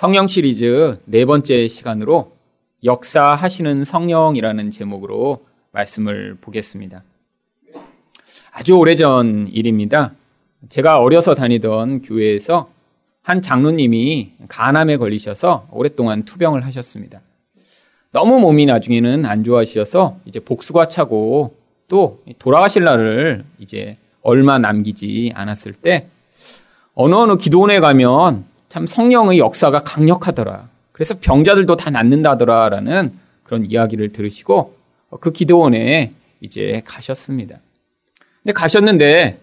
성령 시리즈 네 번째 시간으로 역사하시는 성령이라는 제목으로 말씀을 보겠습니다. 아주 오래전 일입니다. 제가 어려서 다니던 교회에서 한 장로님이 간암에 걸리셔서 오랫동안 투병을 하셨습니다. 너무 몸이 나중에는 안 좋아지셔서 이제 복수가 차고 또 돌아가실 날을 이제 얼마 남기지 않았을 때 어느 어느 기도원에 가면 참 성령의 역사가 강력하더라. 그래서 병자들도 다 낫는다더라라는 그런 이야기를 들으시고 그 기도원에 이제 가셨습니다. 근데 가셨는데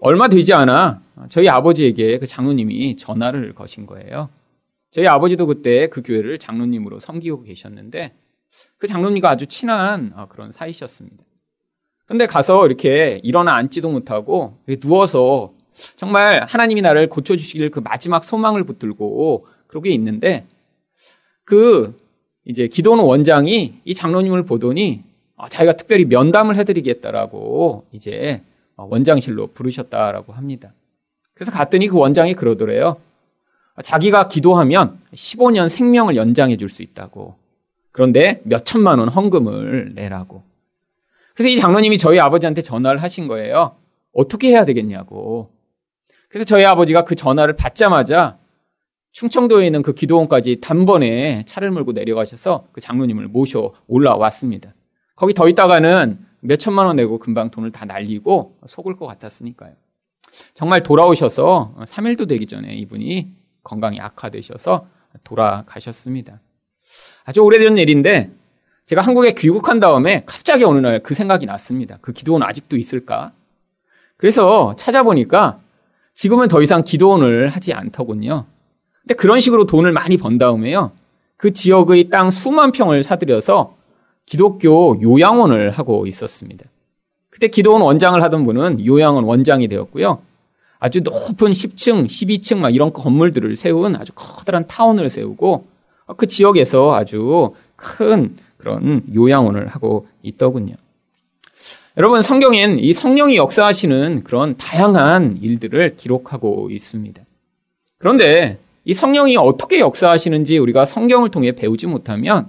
얼마 되지 않아 저희 아버지에게 그 장로님이 전화를 거신 거예요. 저희 아버지도 그때 그 교회를 장로님으로 섬기고 계셨는데 그 장로님과 아주 친한 그런 사이셨습니다. 근데 가서 이렇게 일어나 앉지도 못하고 누워서 정말 하나님이 나를 고쳐주시길 그 마지막 소망을 붙들고 그러게 있는데 그 이제 기도원 원장이 이 장로님을 보더니 아, 자기가 특별히 면담을 해드리겠다라고 이제 원장실로 부르셨다라고 합니다. 그래서 갔더니 그 원장이 그러더래요. 자기가 기도하면 15년 생명을 연장해 줄 수 있다고. 그런데 몇 천만 원 헌금을 내라고. 그래서 이 장로님이 저희 아버지한테 전화를 하신 거예요. 어떻게 해야 되겠냐고. 그래서 저희 아버지가 그 전화를 받자마자 충청도에 있는 그 기도원까지 단번에 차를 몰고 내려가셔서 그 장로님을 모셔 올라왔습니다. 거기 더 있다가는 몇 천만 원 내고 금방 돈을 다 날리고 속을 것 같았으니까요. 정말 돌아오셔서 3일도 되기 전에 이분이 건강이 악화되셔서 돌아가셨습니다. 아주 오래된 일인데 제가 한국에 귀국한 다음에 갑자기 어느 날 그 생각이 났습니다. 그 기도원 아직도 있을까? 그래서 찾아보니까 지금은 더 이상 기도원을 하지 않더군요. 근데 그런 식으로 돈을 많이 번 다음에요. 그 지역의 땅 수만 평을 사들여서 기독교 요양원을 하고 있었습니다. 그때 기도원 원장을 하던 분은 요양원 원장이 되었고요. 아주 높은 10층, 12층 막 이런 건물들을 세운 아주 커다란 타운을 세우고 그 지역에서 아주 큰 그런 요양원을 하고 있더군요. 여러분 성경엔 이 성령이 역사하시는 그런 다양한 일들을 기록하고 있습니다. 그런데 이 성령이 어떻게 역사하시는지 우리가 성경을 통해 배우지 못하면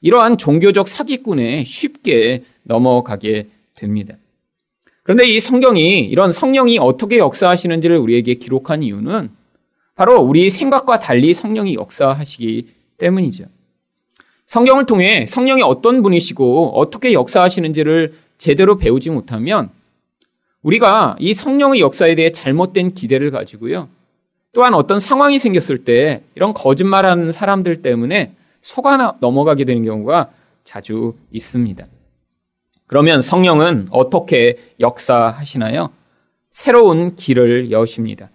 이러한 종교적 사기꾼에 쉽게 넘어가게 됩니다. 그런데 이 성경이 이런 성령이 어떻게 역사하시는지를 우리에게 기록한 이유는 바로 우리 생각과 달리 성령이 역사하시기 때문이죠. 성경을 통해 성령이 어떤 분이시고 어떻게 역사하시는지를 제대로 배우지 못하면 우리가 이 성령의 역사에 대해 잘못된 기대를 가지고요. 또한 어떤 상황이 생겼을 때 이런 거짓말하는 사람들 때문에 속아 넘어가게 되는 경우가 자주 있습니다. 그러면 성령은 어떻게 역사하시나요? 새로운 길을 여십니다.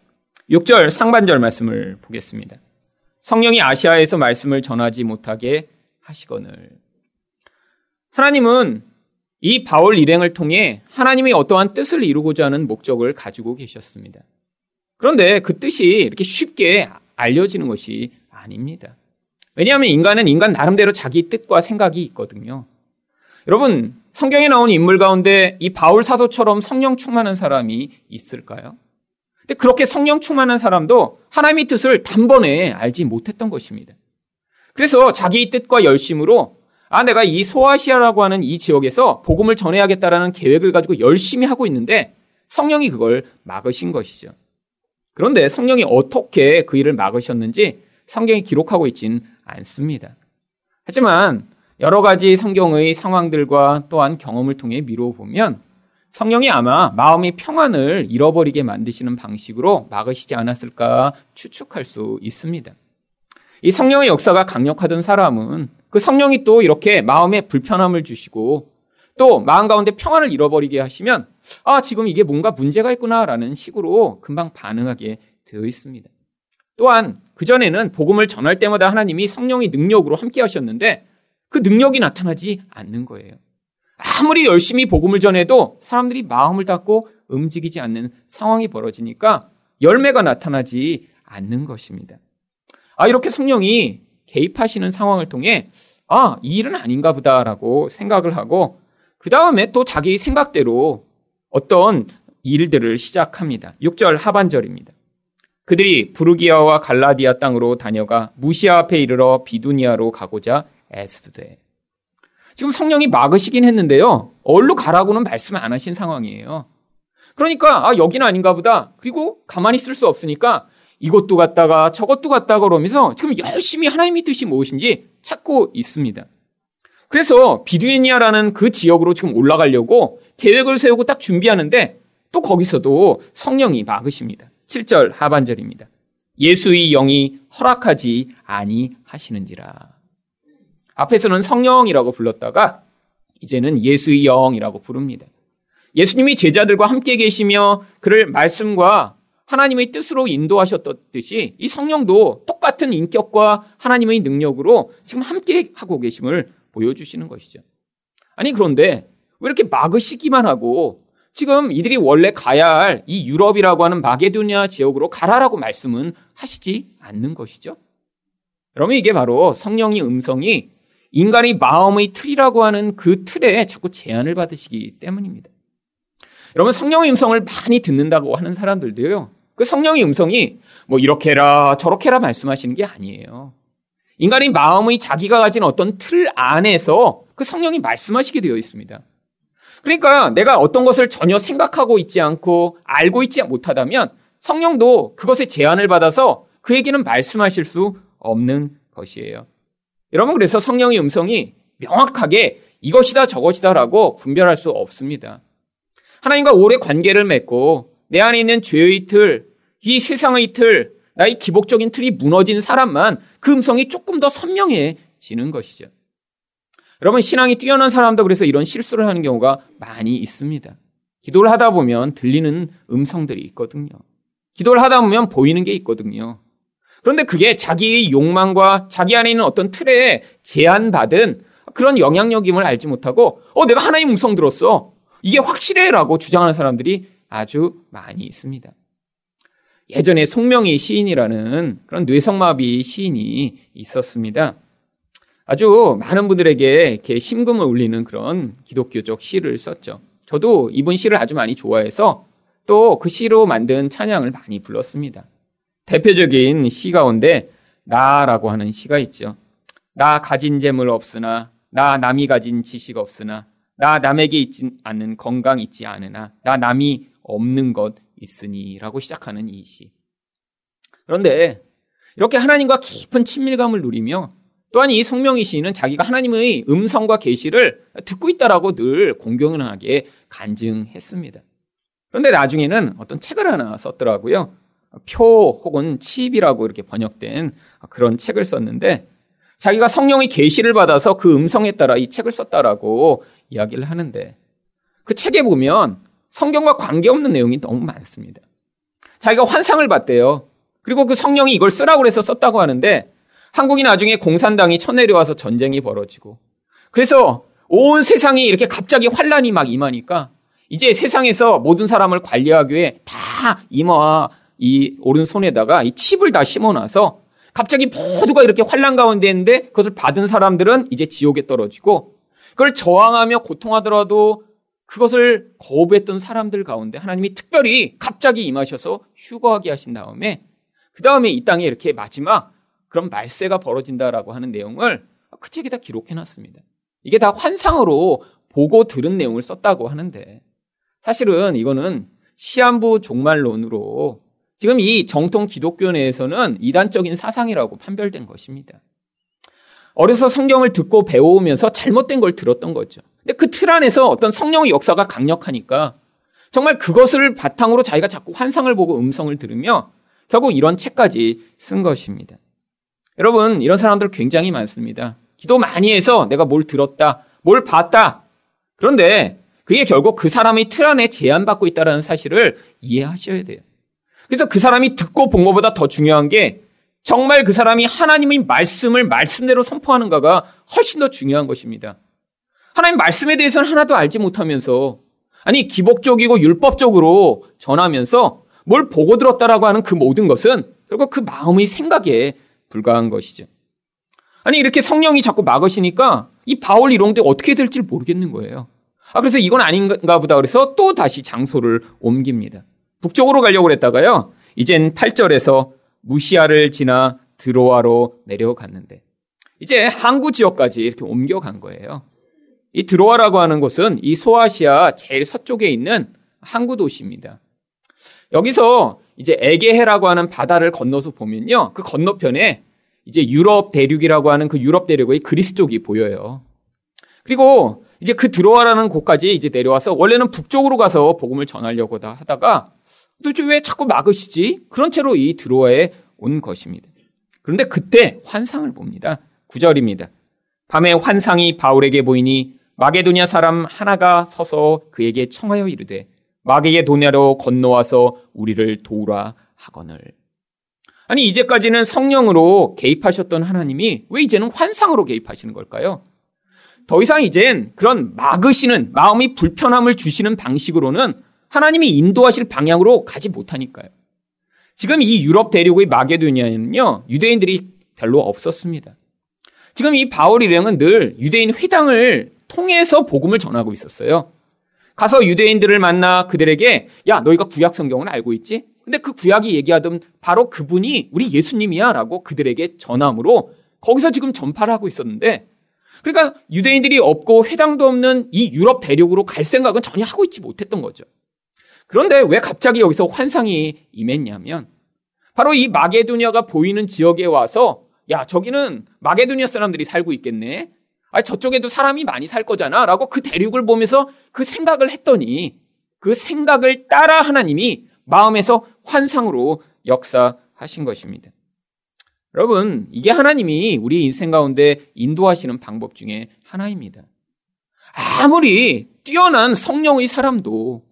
6절 상반절 말씀을 보겠습니다. 성령이 아시아에서 말씀을 전하지 못하게 하시거늘. 하나님은 이 바울 일행을 통해 하나님의 어떠한 뜻을 이루고자 하는 목적을 가지고 계셨습니다. 그런데 그 뜻이 이렇게 쉽게 알려지는 것이 아닙니다. 왜냐하면 인간은 인간 나름대로 자기 뜻과 생각이 있거든요. 여러분, 성경에 나온 인물 가운데 이 바울 사도처럼 성령 충만한 사람이 있을까요? 근데 그렇게 성령 충만한 사람도 하나님의 뜻을 단번에 알지 못했던 것입니다. 그래서 자기 뜻과 열심으로 아, 내가 이 소아시아라고 하는 이 지역에서 복음을 전해야겠다라는 계획을 가지고 열심히 하고 있는데 성령이 그걸 막으신 것이죠. 그런데 성령이 어떻게 그 일을 막으셨는지 성경이 기록하고 있진 않습니다. 하지만 여러 가지 성경의 상황들과 또한 경험을 통해 미루어 보면 성령이 아마 마음의 평안을 잃어버리게 만드시는 방식으로 막으시지 않았을까 추측할 수 있습니다. 이 성령의 역사가 강력하던 사람은 그 성령이 또 이렇게 마음에 불편함을 주시고 또 마음 가운데 평안을 잃어버리게 하시면 아, 지금 이게 뭔가 문제가 있구나라는 식으로 금방 반응하게 되어 있습니다. 또한 그전에는 복음을 전할 때마다 하나님이 성령의 능력으로 함께 하셨는데 그 능력이 나타나지 않는 거예요. 아무리 열심히 복음을 전해도 사람들이 마음을 닫고 움직이지 않는 상황이 벌어지니까 열매가 나타나지 않는 것입니다. 아, 이렇게 성령이 개입하시는 상황을 통해 아, 이 일은 아닌가 보다라고 생각을 하고 그 다음에 또 자기 생각대로 어떤 일들을 시작합니다. 6절 하반절입니다. 그들이 부르기아와 갈라디아 땅으로 다녀가 무시아 앞에 이르러 비두니아로 가고자 애쓰되. 지금 성령이 막으시긴 했는데요. 얼로 가라고는 말씀 안 하신 상황이에요. 그러니까 아 여기는 아닌가 보다. 그리고 가만히 있을 수 없으니까 이것도 갔다가 저것도 갔다가 그러면서 지금 열심히 하나님의 뜻이 무엇인지 찾고 있습니다. 그래서 비두니아라는 그 지역으로 지금 올라가려고 계획을 세우고 딱 준비하는데 또 거기서도 성령이 막으십니다. 7절 하반절입니다. 예수의 영이 허락하지 아니하시는지라. 앞에서는 성령이라고 불렀다가 이제는 예수의 영이라고 부릅니다. 예수님이 제자들과 함께 계시며 그를 말씀과 하나님의 뜻으로 인도하셨듯이 이 성령도 똑같은 인격과 하나님의 능력으로 지금 함께 하고 계심을 보여주시는 것이죠. 아니, 그런데 왜 이렇게 막으시기만 하고 지금 이들이 원래 가야 할 이 유럽이라고 하는 마게도니아 지역으로 가라라고 말씀은 하시지 않는 것이죠. 여러분, 이게 바로 성령의 음성이 인간의 마음의 틀이라고 하는 그 틀에 자꾸 제한을 받으시기 때문입니다. 여러분, 성령의 음성을 많이 듣는다고 하는 사람들도요, 그 성령의 음성이 뭐 이렇게 해라, 저렇게 해라 말씀하시는 게 아니에요. 인간의 마음의 자기가 가진 어떤 틀 안에서 그 성령이 말씀하시게 되어 있습니다. 그러니까 내가 어떤 것을 전혀 생각하고 있지 않고 알고 있지 못하다면 성령도 그것에 제한을 받아서 그에게는 말씀하실 수 없는 것이에요. 여러분 그래서 성령의 음성이 명확하게 이것이다 저것이다라고 분별할 수 없습니다. 하나님과 오래 관계를 맺고 내 안에 있는 죄의 틀, 이 세상의 틀, 나의 기복적인 틀이 무너진 사람만 그 음성이 조금 더 선명해지는 것이죠. 여러분, 신앙이 뛰어난 사람도 그래서 이런 실수를 하는 경우가 많이 있습니다. 기도를 하다 보면 들리는 음성들이 있거든요. 기도를 하다 보면 보이는 게 있거든요. 그런데 그게 자기의 욕망과 자기 안에 있는 어떤 틀에 제한받은 그런 영향력임을 알지 못하고, 어, 내가 하나님 음성 들었어. 이게 확실해. 라고 주장하는 사람들이 아주 많이 있습니다. 예전에 송명희 시인이라는 그런 뇌성마비 시인이 있었습니다. 아주 많은 분들에게 이렇게 심금을 울리는 그런 기독교적 시를 썼죠. 저도 이분 시를 아주 많이 좋아해서 또 그 시로 만든 찬양을 많이 불렀습니다. 대표적인 시 가운데 나라고 하는 시가 있죠. 나 가진 재물 없으나 나 남이 가진 지식 없으나 나 남에게 있지 않는 건강 있지 않으나 나 남이 없는 것 있으니라고 시작하는 이 시. 그런데 이렇게 하나님과 깊은 친밀감을 누리며 또한 이 성명희 시인은 자기가 하나님의 음성과 계시를 듣고 있다라고 늘 공경하게 간증했습니다. 그런데 나중에는 어떤 책을 하나 썼더라고요. 표 혹은 칩이라고 이렇게 번역된 그런 책을 썼는데 자기가 성령의 계시를 받아서 그 음성에 따라 이 책을 썼다라고 이야기를 하는데 그 책에 보면 성경과 관계없는 내용이 너무 많습니다. 자기가 환상을 봤대요. 그리고 그 성령이 이걸 쓰라고 해서 썼다고 하는데 한국이 나중에 공산당이 쳐내려와서 전쟁이 벌어지고 그래서 온 세상이 이렇게 갑자기 환란이 막 임하니까 이제 세상에서 모든 사람을 관리하기 위해 다 이마와 이 오른손에다가 이 칩을 다 심어놔서 갑자기 모두가 이렇게 환란 가운데 있는데 그것을 받은 사람들은 이제 지옥에 떨어지고 그걸 저항하며 고통하더라도 그것을 거부했던 사람들 가운데 하나님이 특별히 갑자기 임하셔서 휴거하게 하신 다음에 그 다음에 이 땅에 이렇게 마지막 그런 말세가 벌어진다라고 하는 내용을 그 책에 다 기록해 놨습니다. 이게 다 환상으로 보고 들은 내용을 썼다고 하는데 사실은 이거는 시한부 종말론으로 지금 이 정통 기독교 내에서는 이단적인 사상이라고 판별된 것입니다. 어려서 성경을 듣고 배워오면서 잘못된 걸 들었던 거죠. 근데 그 틀 안에서 어떤 성령의 역사가 강력하니까 정말 그것을 바탕으로 자기가 자꾸 환상을 보고 음성을 들으며 결국 이런 책까지 쓴 것입니다. 여러분, 이런 사람들 굉장히 많습니다. 기도 많이 해서 내가 뭘 들었다, 뭘 봤다. 그런데 그게 결국 그 사람의 틀 안에 제한받고 있다는 사실을 이해하셔야 돼요. 그래서 그 사람이 듣고 본 것보다 더 중요한 게 정말 그 사람이 하나님의 말씀을 말씀대로 선포하는가가 훨씬 더 중요한 것입니다. 하나님 말씀에 대해서는 하나도 알지 못하면서 아니 기복적이고 율법적으로 전하면서 뭘 보고 들었다라고 하는 그 모든 것은 결국 그 마음의 생각에 불과한 것이죠. 아니 이렇게 성령이 자꾸 막으시니까 이 바울 이론대 어떻게 될지 모르겠는 거예요. 아 그래서 이건 아닌가 보다 그래서 또 다시 장소를 옮깁니다. 북쪽으로 가려고 그랬다가요. 이젠 8절에서 무시아를 지나 드로아로 내려갔는데 이제 항구 지역까지 이렇게 옮겨간 거예요. 이 드로아라고 하는 곳은 이 소아시아 제일 서쪽에 있는 항구 도시입니다. 여기서 이제 에게해라고 하는 바다를 건너서 보면요. 그 건너편에 이제 유럽 대륙이라고 하는 그 유럽 대륙의 그리스 쪽이 보여요. 그리고 이제 그 드로아라는 곳까지 이제 내려와서 원래는 북쪽으로 가서 복음을 전하려고 하다가 도대체 왜 자꾸 막으시지? 그런 채로 이 드로아에 온 것입니다. 그런데 그때 환상을 봅니다. 9절입니다. 밤에 환상이 바울에게 보이니 마게도냐 사람 하나가 서서 그에게 청하여 이르되 마게의 도냐로 건너와서 우리를 도우라 하거늘. 아니 이제까지는 성령으로 개입하셨던 하나님이 왜 이제는 환상으로 개입하시는 걸까요? 더 이상 이젠 그런 막으시는 마음이 불편함을 주시는 방식으로는 하나님이 인도하실 방향으로 가지 못하니까요. 지금 이 유럽 대륙의 마게도니아에는요, 유대인들이 별로 없었습니다. 지금 이 바울 일행은 늘 유대인 회당을 통해서 복음을 전하고 있었어요. 가서 유대인들을 만나 그들에게 야, 너희가 구약 성경을 알고 있지? 근데 그 구약이 얘기하던 바로 그분이 우리 예수님이야 라고 그들에게 전함으로 거기서 지금 전파를 하고 있었는데 그러니까 유대인들이 없고 회당도 없는 이 유럽 대륙으로 갈 생각은 전혀 하고 있지 못했던 거죠. 그런데 왜 갑자기 여기서 환상이 임했냐면 바로 이 마게도니아가 보이는 지역에 와서 야 저기는 마게도니아 사람들이 살고 있겠네. 아 저쪽에도 사람이 많이 살 거잖아 라고 그 대륙을 보면서 그 생각을 했더니 그 생각을 따라 하나님이 마음에서 환상으로 역사하신 것입니다. 여러분, 이게 하나님이 우리 인생 가운데 인도하시는 방법 중에 하나입니다. 아무리 뛰어난 성령의 사람도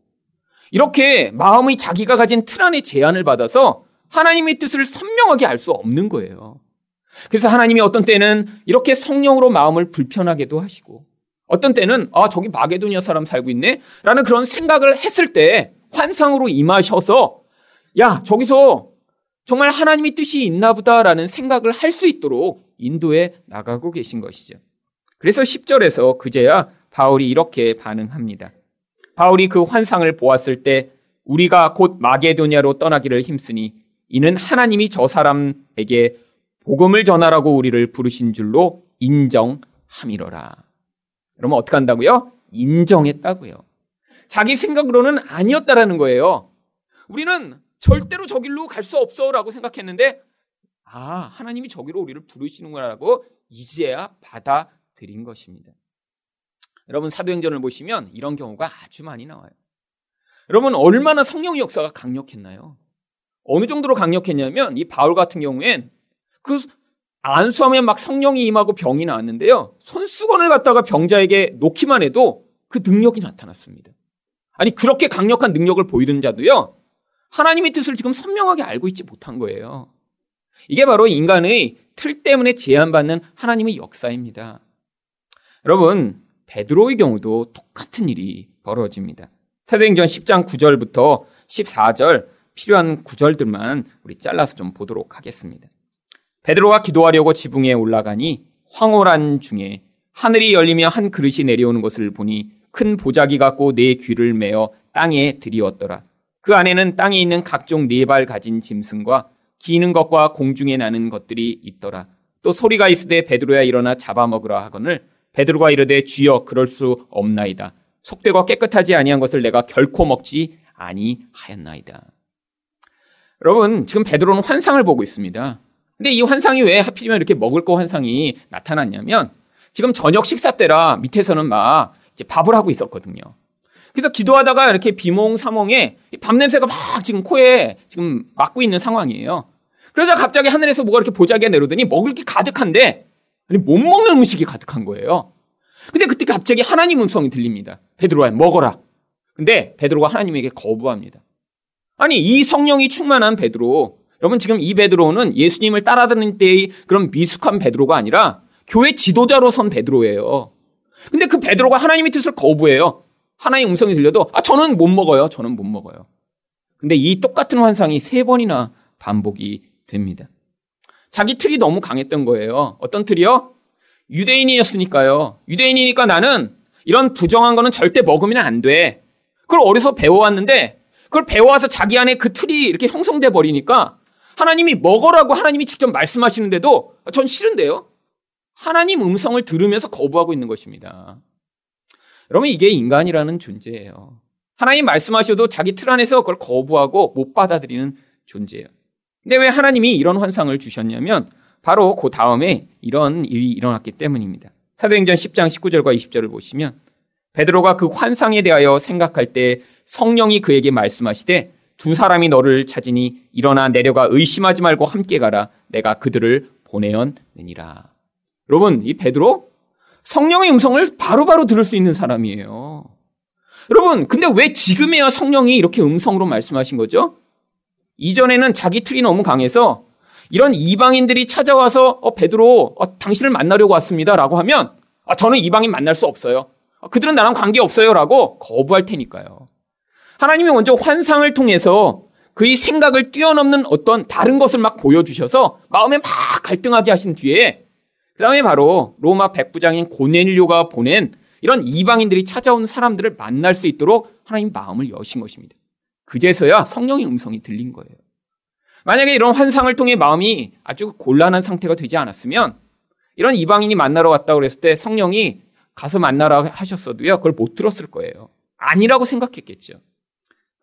이렇게 마음의 자기가 가진 틀 안에 제한을 받아서 하나님의 뜻을 선명하게 알 수 없는 거예요. 그래서 하나님이 어떤 때는 이렇게 성령으로 마음을 불편하게도 하시고 어떤 때는 아 저기 마게도니아 사람 살고 있네 라는 그런 생각을 했을 때 환상으로 임하셔서 야 저기서 정말 하나님의 뜻이 있나 보다라는 생각을 할 수 있도록 인도에 나가고 계신 것이죠. 그래서 10절에서 그제야 바울이 이렇게 반응합니다. 바울이 그 환상을 보았을 때 우리가 곧 마게도냐로 떠나기를 힘쓰니 이는 하나님이 저 사람에게 복음을 전하라고 우리를 부르신 줄로 인정함이로라. 그러면 어떻게 한다고요? 인정했다고요. 자기 생각으로는 아니었다라는 거예요. 우리는 절대로 저 길로 갈 수 없어라고 생각했는데 아, 하나님이 저기로 우리를 부르시는구나라고 이제야 받아들인 것입니다. 여러분 사도행전을 보시면 이런 경우가 아주 많이 나와요. 여러분 얼마나 성령의 역사가 강력했나요? 어느 정도로 강력했냐면 이 바울 같은 경우엔 그 안수하면 막 성령이 임하고 병이 나왔는데요. 손수건을 갖다가 병자에게 놓기만 해도 그 능력이 나타났습니다. 아니 그렇게 강력한 능력을 보이던 자도요. 하나님의 뜻을 지금 선명하게 알고 있지 못한 거예요. 이게 바로 인간의 틀 때문에 제한받는 하나님의 역사입니다. 여러분, 베드로의 경우도 똑같은 일이 벌어집니다. 사도행전 10장 9절부터 14절 필요한 구절들만 우리 잘라서 좀 보도록 하겠습니다. 베드로가 기도하려고 지붕에 올라가니 황홀한 중에 하늘이 열리며 한 그릇이 내려오는 것을 보니 큰 보자기 같고 네 귀를 메어 땅에 들이었더라. 그 안에는 땅에 있는 각종 네 발 가진 짐승과 기는 것과 공중에 나는 것들이 있더라. 또 소리가 있으되 베드로야 일어나 잡아먹으라 하거늘 베드로가 이르되 주여 그럴 수 없나이다. 속되고 깨끗하지 아니한 것을 내가 결코 먹지 아니하였나이다. 여러분 지금 베드로는 환상을 보고 있습니다. 근데 이 환상이 왜 하필이면 이렇게 먹을 거 환상이 나타났냐면 지금 저녁 식사 때라 밑에서는 막 이제 밥을 하고 있었거든요. 그래서 기도하다가 이렇게 비몽사몽에 밥 냄새가 막 지금 코에 지금 맡고 있는 상황이에요. 그러다 갑자기 하늘에서 뭐가 이렇게 보자기가 내려오더니 먹을 게 가득한데 아니 못 먹는 음식이 가득한 거예요. 근데 그때 갑자기 하나님 음성이 들립니다. 베드로야 먹어라. 근데 베드로가 하나님에게 거부합니다. 아니 이 성령이 충만한 베드로 여러분 지금 이 베드로는 예수님을 따라다니는 때의 그런 미숙한 베드로가 아니라 교회 지도자로 선 베드로예요. 근데 그 베드로가 하나님의 뜻을 거부해요. 하나의 음성이 들려도 아 저는 못 먹어요. 저는 못 먹어요. 근데 이 똑같은 환상이 세 번이나 반복이 됩니다. 자기 틀이 너무 강했던 거예요. 어떤 틀이요? 유대인이었으니까요. 유대인이니까 나는 이런 부정한 거는 절대 먹으면 안 돼. 그걸 어려서 배워왔는데 그걸 배워와서 자기 안에 그 틀이 이렇게 형성돼 버리니까 하나님이 먹으라고 하나님이 직접 말씀하시는데도 전 싫은데요. 하나님 음성을 들으면서 거부하고 있는 것입니다. 여러분 이게 인간이라는 존재예요. 하나님 말씀하셔도 자기 틀 안에서 그걸 거부하고 못 받아들이는 존재예요. 근데 왜 하나님이 이런 환상을 주셨냐면 바로 그 다음에 이런 일이 일어났기 때문입니다. 사도행전 10장 19절과 20절을 보시면 베드로가 그 환상에 대하여 생각할 때 성령이 그에게 말씀하시되 두 사람이 너를 찾으니 일어나 내려가 의심하지 말고 함께 가라 내가 그들을 보내었느니라. 여러분 이 베드로 성령의 음성을 바로바로 바로 들을 수 있는 사람이에요. 여러분 근데 왜 지금에야 성령이 이렇게 음성으로 말씀하신 거죠? 이전에는 자기 틀이 너무 강해서 이런 이방인들이 찾아와서 어, 베드로 어, 당신을 만나려고 왔습니다라고 하면 아, 저는 이방인 만날 수 없어요. 아, 그들은 나랑 관계 없어요라고 거부할 테니까요. 하나님이 먼저 환상을 통해서 그의 생각을 뛰어넘는 어떤 다른 것을 막 보여주셔서 마음에 막 갈등하게 하신 뒤에 그 다음에 바로 로마 백부장인 고넬료가 보낸 이런 이방인들이 찾아온 사람들을 만날 수 있도록 하나님 마음을 여신 것입니다. 그제서야 성령의 음성이 들린 거예요. 만약에 이런 환상을 통해 마음이 아주 곤란한 상태가 되지 않았으면 이런 이방인이 만나러 왔다고 그랬을 때 성령이 가서 만나라 하셨어도요, 그걸 못 들었을 거예요. 아니라고 생각했겠죠.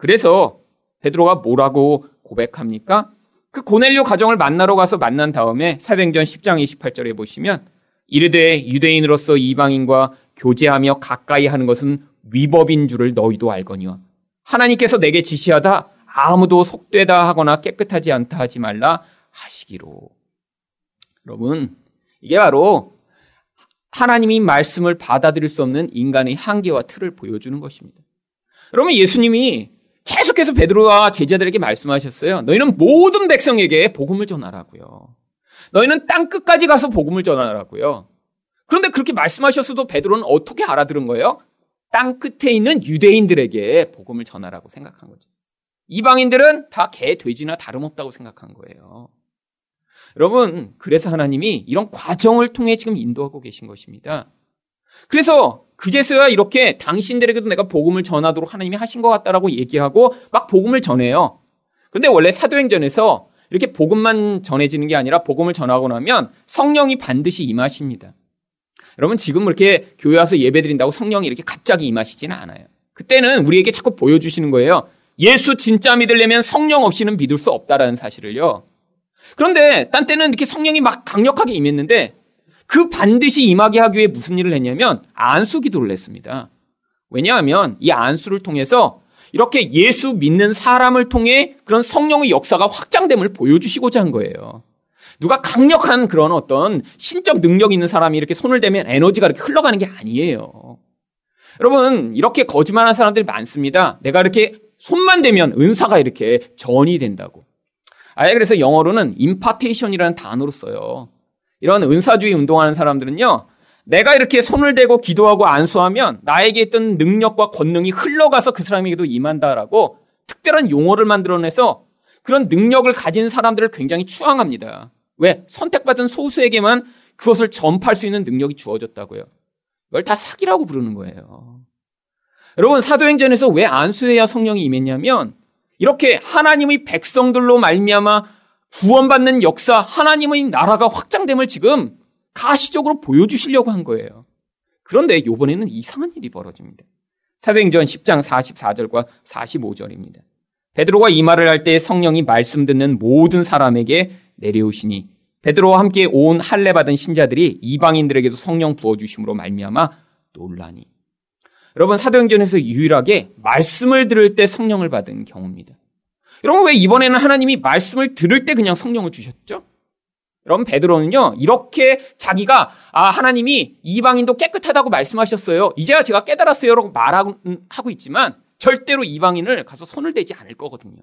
그래서 베드로가 뭐라고 고백합니까? 그 고넬료 가정을 만나러 가서 만난 다음에 사도행전 10장 28절에 보시면 이르되 유대인으로서 이방인과 교제하며 가까이 하는 것은 위법인 줄을 너희도 알거니와 하나님께서 내게 지시하다 아무도 속되다 하거나 깨끗하지 않다 하지 말라 하시기로. 여러분, 이게 바로 하나님이 말씀을 받아들일 수 없는 인간의 한계와 틀을 보여주는 것입니다. 여러분, 예수님이 계속해서 베드로와 제자들에게 말씀하셨어요. 너희는 모든 백성에게 복음을 전하라고요. 너희는 땅 끝까지 가서 복음을 전하라고요. 그런데 그렇게 말씀하셨어도 베드로는 어떻게 알아들은 거예요? 땅 끝에 있는 유대인들에게 복음을 전하라고 생각한 거죠. 이방인들은 다 개, 돼지나 다름없다고 생각한 거예요. 여러분, 그래서 하나님이 이런 과정을 통해 지금 인도하고 계신 것입니다. 그래서 그제서야 이렇게 당신들에게도 내가 복음을 전하도록 하나님이 하신 것 같다라고 얘기하고 막 복음을 전해요. 그런데 원래 사도행전에서 이렇게 복음만 전해지는 게 아니라 복음을 전하고 나면 성령이 반드시 임하십니다. 여러분 지금 이렇게 교회 와서 예배 드린다고 성령이 이렇게 갑자기 임하시지는 않아요. 그때는 우리에게 자꾸 보여주시는 거예요. 예수 진짜 믿으려면 성령 없이는 믿을 수 없다라는 사실을요. 그런데 딴 때는 이렇게 성령이 막 강력하게 임했는데 그 반드시 임하게 하기 위해 무슨 일을 했냐면 안수 기도를 했습니다. 왜냐하면 이 안수를 통해서 이렇게 예수 믿는 사람을 통해 그런 성령의 역사가 확장됨을 보여주시고자 한 거예요. 누가 강력한 그런 어떤 신적 능력 있는 사람이 이렇게 손을 대면 에너지가 이렇게 흘러가는 게 아니에요. 여러분, 이렇게 거짓말하는 사람들이 많습니다. 내가 이렇게 손만 대면 은사가 이렇게 전이 된다고. 아예 그래서 영어로는 임파테이션이라는 단어로 써요. 이런 은사주의 운동하는 사람들은요. 내가 이렇게 손을 대고 기도하고 안수하면 나에게 있던 능력과 권능이 흘러가서 그 사람에게도 임한다라고 특별한 용어를 만들어내서 그런 능력을 가진 사람들을 굉장히 추앙합니다. 왜? 선택받은 소수에게만 그것을 전파할 수 있는 능력이 주어졌다고요. 이걸 다 사기라고 부르는 거예요. 여러분 사도행전에서 왜 안수해야 성령이 임했냐면 이렇게 하나님의 백성들로 말미암아 구원받는 역사, 하나님의 나라가 확장됨을 지금 가시적으로 보여주시려고 한 거예요. 그런데 이번에는 이상한 일이 벌어집니다. 사도행전 10장 44절과 45절입니다. 베드로가 이 말을 할 때 성령이 말씀 듣는 모든 사람에게 내려오시니 베드로와 함께 온 할례 받은 신자들이 이방인들에게도 성령 부어 주심으로 말미암아 놀라니 여러분 사도행전에서 유일하게 말씀을 들을 때 성령을 받은 경우입니다. 여러분 왜 이번에는 하나님이 말씀을 들을 때 그냥 성령을 주셨죠? 여러분 베드로는요 이렇게 자기가 아 하나님이 이방인도 깨끗하다고 말씀하셨어요. 이제야 제가 깨달았어요라고 말하고 있지만 절대로 이방인을 가서 손을 대지 않을 거거든요.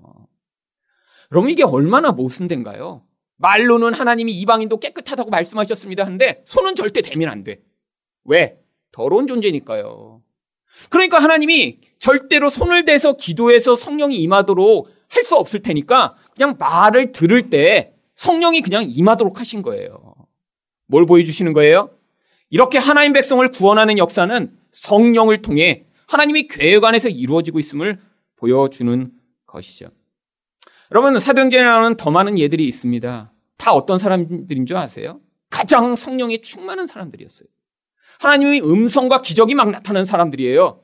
여러분 이게 얼마나 모순된가요? 말로는 하나님이 이방인도 깨끗하다고 말씀하셨습니다 하는데 손은 절대 대면 안 돼. 왜? 더러운 존재니까요. 그러니까 하나님이 절대로 손을 대서 기도해서 성령이 임하도록 할 수 없을 테니까 그냥 말을 들을 때 성령이 그냥 임하도록 하신 거예요. 뭘 보여주시는 거예요? 이렇게 하나님 백성을 구원하는 역사는 성령을 통해 하나님이 계획 안에서 이루어지고 있음을 보여주는 것이죠. 여러분, 사도행전에 나오는 더 많은 예들이 있습니다. 다 어떤 사람들인 줄 아세요? 가장 성령에 충만한 사람들이었어요. 하나님의 음성과 기적이 막 나타나는 사람들이에요.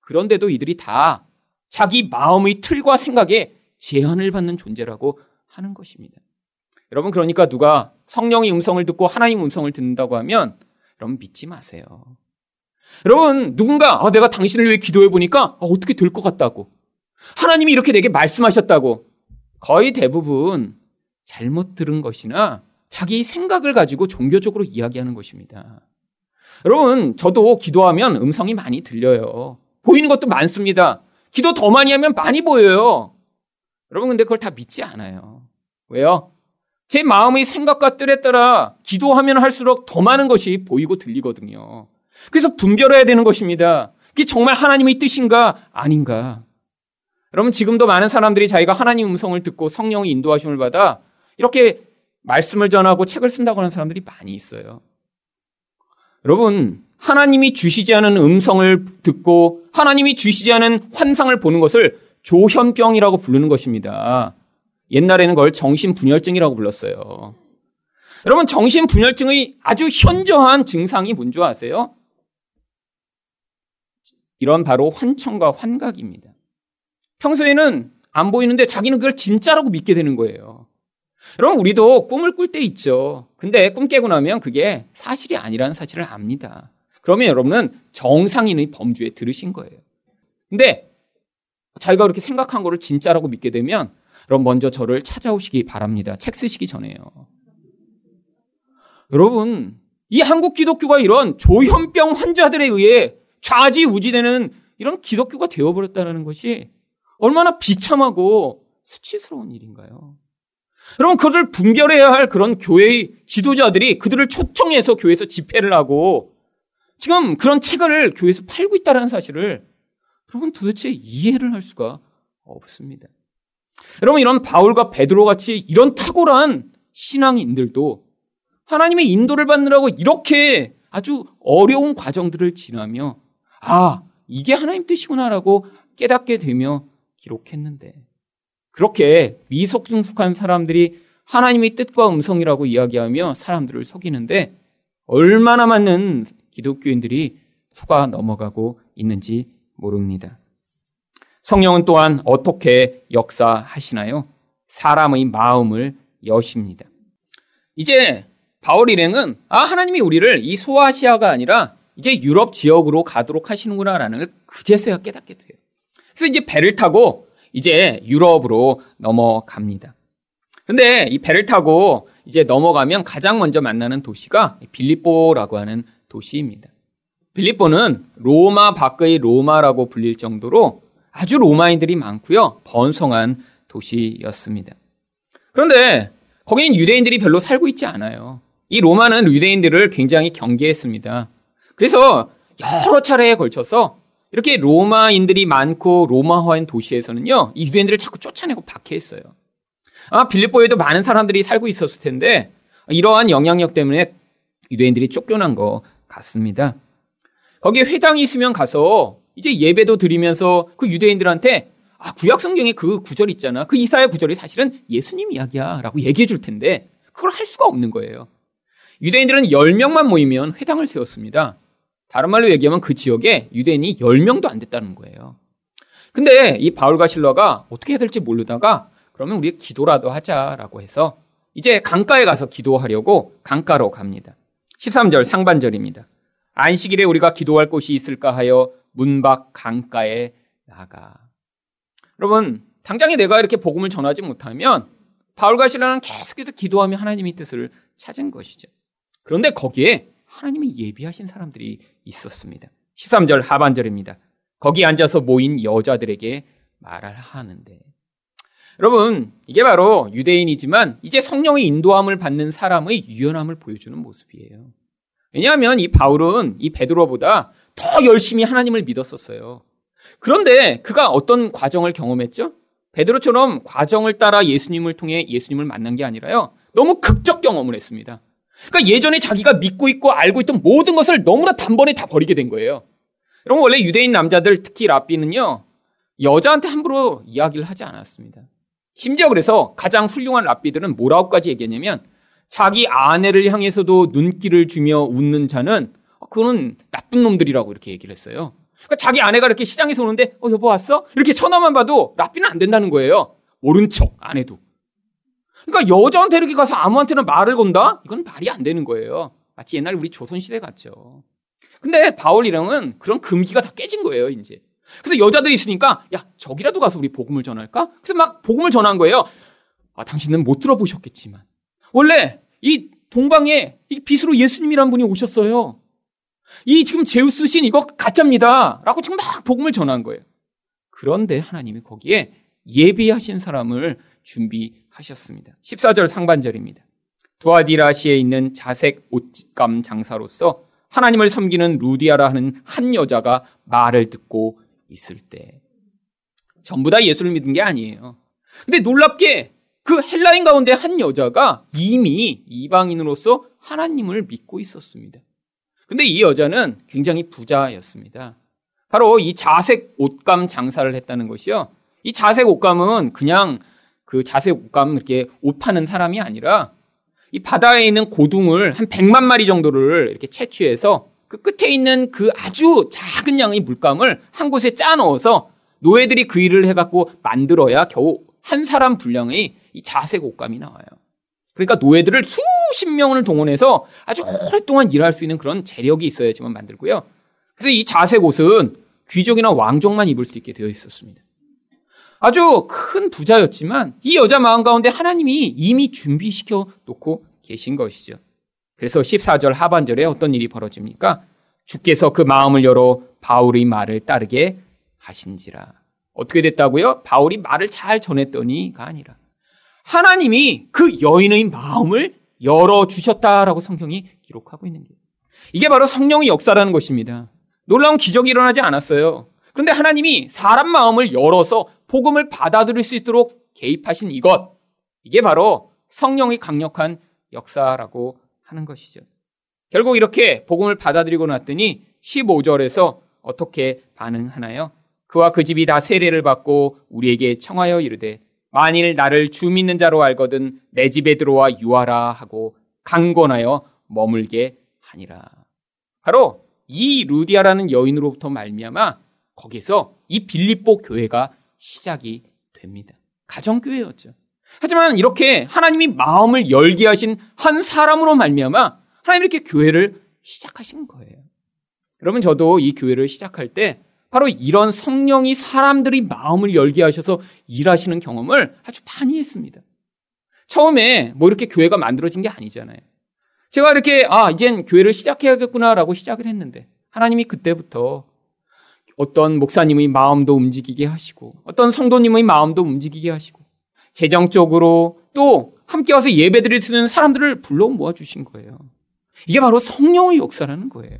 그런데도 이들이 다 자기 마음의 틀과 생각에 제한을 받는 존재라고 하는 것입니다. 여러분, 그러니까 누가 성령의 음성을 듣고 하나님 음성을 듣는다고 하면 여러분 믿지 마세요. 여러분, 누군가 아, 내가 당신을 위해 기도해 보니까 아, 어떻게 될 것 같다고. 하나님이 이렇게 내게 말씀하셨다고. 거의 대부분 잘못 들은 것이나 자기 생각을 가지고 종교적으로 이야기하는 것입니다. 여러분, 저도 기도하면 음성이 많이 들려요. 보이는 것도 많습니다. 기도 더 많이 하면 많이 보여요. 여러분, 근데 그걸 다 믿지 않아요. 왜요? 제 마음의 생각과 뜻에 따라 기도하면 할수록 더 많은 것이 보이고 들리거든요. 그래서 분별해야 되는 것입니다. 이게 정말 하나님의 뜻인가 아닌가. 여러분 지금도 많은 사람들이 자기가 하나님 음성을 듣고 성령의 인도하심을 받아 이렇게 말씀을 전하고 책을 쓴다고 하는 사람들이 많이 있어요. 여러분 하나님이 주시지 않은 음성을 듣고 하나님이 주시지 않은 환상을 보는 것을 조현병이라고 부르는 것입니다. 옛날에는 그걸 정신분열증이라고 불렀어요. 여러분, 정신분열증의 아주 현저한 증상이 뭔지 아세요? 이런 바로 환청과 환각입니다. 평소에는 안 보이는데 자기는 그걸 진짜라고 믿게 되는 거예요. 여러분, 우리도 꿈을 꿀 때 있죠. 근데 꿈 깨고 나면 그게 사실이 아니라는 사실을 압니다. 그러면 여러분은 정상인의 범주에 들으신 거예요. 근데 자기가 그렇게 생각한 거를 진짜라고 믿게 되면 그럼 먼저 저를 찾아오시기 바랍니다. 책 쓰시기 전에요. 여러분, 이 한국 기독교가 이런 조현병 환자들에 의해 좌지우지되는 이런 기독교가 되어버렸다는 것이 얼마나 비참하고 수치스러운 일인가요? 여러분, 그들을 분별해야 할 그런 교회의 지도자들이 그들을 초청해서 교회에서 집회를 하고 지금 그런 책을 교회에서 팔고 있다는 사실을 여러분 도대체 이해를 할 수가 없습니다. 여러분 이런 바울과 베드로 같이 이런 탁월한 신앙인들도 하나님의 인도를 받느라고 이렇게 아주 어려운 과정들을 지나며 아 이게 하나님 뜻이구나라고 깨닫게 되며 기록했는데 그렇게 미속중숙한 사람들이 하나님의 뜻과 음성이라고 이야기하며 사람들을 속이는데 얼마나 많은 기독교인들이 속아 넘어가고 있는지 모릅니다. 성령은 또한 어떻게 역사하시나요? 사람의 마음을 여십니다. 이제 바울 일행은 아 하나님이 우리를 이 소아시아가 아니라 이제 유럽 지역으로 가도록 하시는구나라는 걸 그제서야 깨닫게 돼요. 그래서 이제 배를 타고 이제 유럽으로 넘어갑니다. 근데 이 배를 타고 이제 넘어가면 가장 먼저 만나는 도시가 빌립보라고 하는 도시입니다. 빌립보는 로마 밖의 로마라고 불릴 정도로 아주 로마인들이 많고요. 번성한 도시였습니다. 그런데 거기는 유대인들이 별로 살고 있지 않아요. 이 로마는 유대인들을 굉장히 경계했습니다. 그래서 여러 차례에 걸쳐서 이렇게 로마인들이 많고 로마화인 도시에서는요, 이 유대인들을 자꾸 쫓아내고 박해했어요. 아, 빌립보에도 많은 사람들이 살고 있었을 텐데, 이러한 영향력 때문에 유대인들이 쫓겨난 것 같습니다. 거기에 회당이 있으면 가서 이제 예배도 드리면서 그 유대인들한테 아, 구약 성경에 그 구절 있잖아. 그 이사야 구절이 사실은 예수님 이야기야. 라고 얘기해 줄 텐데, 그걸 할 수가 없는 거예요. 유대인들은 10명만 모이면 회당을 세웠습니다. 다른 말로 얘기하면 그 지역에 유대인이 10명도 안 됐다는 거예요. 근데 이 바울과 실러가 어떻게 해야 될지 모르다가 그러면 우리 기도라도 하자라고 해서 이제 강가에 가서 기도하려고 강가로 갑니다. 13절 상반절입니다. 안식일에 우리가 기도할 곳이 있을까 하여 문밖 강가에 나가. 여러분, 당장에 내가 이렇게 복음을 전하지 못하면 바울과 시라는 계속해서 기도하며 하나님의 뜻을 찾은 것이죠. 그런데 거기에 하나님이 예비하신 사람들이 있었습니다. 13절 하반절입니다. 거기 앉아서 모인 여자들에게 말을 하는데. 여러분, 이게 바로 유대인이지만 이제 성령의 인도함을 받는 사람의 유연함을 보여주는 모습이에요. 왜냐하면 이 바울은 이 베드로보다 더 열심히 하나님을 믿었었어요. 그런데 그가 어떤 과정을 경험했죠? 베드로처럼 과정을 따라 예수님을 통해 예수님을 만난 게 아니라요. 너무 극적 경험을 했습니다. 그러니까 예전에 자기가 믿고 있고 알고 있던 모든 것을 너무나 단번에 다 버리게 된 거예요. 여러분 원래 유대인 남자들 특히 랍비는요. 여자한테 함부로 이야기를 하지 않았습니다. 심지어 그래서 가장 훌륭한 랍비들은 뭐라고까지 얘기했냐면 자기 아내를 향해서도 눈길을 주며 웃는 자는 그거는 나쁜 놈들이라고 이렇게 얘기를 했어요. 그러니까 자기 아내가 이렇게 시장에서 오는데 어 여보 왔어? 이렇게 쳐다만 봐도 랍비는 안 된다는 거예요. 모른 척 아내도. 그러니까 여자한테 이렇게 가서 아무한테나 말을 건다? 이건 말이 안 되는 거예요. 마치 옛날 우리 조선시대 같죠. 근데 바울이랑은 그런 금기가 다 깨진 거예요, 이제. 그래서 여자들이 있으니까, 야, 저기라도 가서 우리 복음을 전할까? 그래서 막 복음을 전한 거예요. 아, 당신은 못 들어보셨겠지만. 원래 이 동방에 이 빛으로 예수님이란 분이 오셨어요. 이 지금 제우스 신 이거 가짜입니다. 라고 지금 막 복음을 전한 거예요. 그런데 하나님이 거기에 예비하신 사람을 준비하셨습니다. 14절 상반절입니다. 두아디라시에 있는 자색 옷감 장사로서 하나님을 섬기는 루디아라 하는 한 여자가 말을 듣고 있을 때 전부 다 예수를 믿은 게 아니에요. 근데 놀랍게 그 헬라인 가운데 한 여자가 이미 이방인으로서 하나님을 믿고 있었습니다. 근데 이 여자는 굉장히 부자였습니다. 바로 이 자색 옷감 장사를 했다는 것이요. 이 자색 옷감은 그냥 그 자색 옷감 이렇게 옷 파는 사람이 아니라 이 바다에 있는 고둥을 한 100만 마리 정도를 이렇게 채취해서 그 끝에 있는 그 아주 작은 양의 물감을 한 곳에 짜 넣어서 노예들이 그 일을 해갖고 만들어야 겨우 한 사람 분량의 이 자색 옷감이 나와요. 그러니까 노예들을 수십 명을 동원해서 아주 오랫동안 일할 수 있는 그런 재력이 있어야지만 만들고요. 그래서 이 자색 옷은 귀족이나 왕족만 입을 수 있게 되어 있었습니다. 아주 큰 부자였지만 이 여자 마음 가운데 하나님이 이미 준비시켜 놓고 계신 것이죠. 그래서 14절 하반절에 어떤 일이 벌어집니까? 주께서 그 마음을 열어 바울의 말을 따르게 하신지라. 어떻게 됐다고요? 바울이 말을 잘 전했더니가 아니라 하나님이 그 여인의 마음을 열어 주셨다라고 성경이 기록하고 있는 거예요. 이게 바로 성령의 역사라는 것입니다. 놀라운 기적이 일어나지 않았어요. 그런데 하나님이 사람 마음을 열어서 복음을 받아들일 수 있도록 개입하신 이것. 이게 바로 성령의 강력한 역사라고 하는 것이죠. 결국 이렇게 복음을 받아들이고 났더니 15절에서 어떻게 반응하나요? 그와 그 집이 다 세례를 받고 우리에게 청하여 이르되 만일 나를 주 믿는 자로 알거든 내 집에 들어와 유하라 하고 강권하여 머물게 하니라. 바로 이 루디아라는 여인으로부터 말미암아 거기서 이 빌립보 교회가 시작이 됩니다. 가정교회였죠. 하지만 이렇게 하나님이 마음을 열게 하신 한 사람으로 말미암아 하나님 이렇게 교회를 시작하신 거예요. 여러분 저도 이 교회를 시작할 때 바로 이런 성령이 사람들이 마음을 열게 하셔서 일하시는 경험을 아주 많이 했습니다. 처음에 뭐 이렇게 교회가 만들어진 게 아니잖아요. 제가 이렇게 아 이젠 교회를 시작해야겠구나라고 시작을 했는데 하나님이 그때부터 어떤 목사님의 마음도 움직이게 하시고 어떤 성도님의 마음도 움직이게 하시고 재정적으로 또 함께 와서 예배드릴 수 있는 사람들을 불러 모아 주신 거예요. 이게 바로 성령의 역사라는 거예요.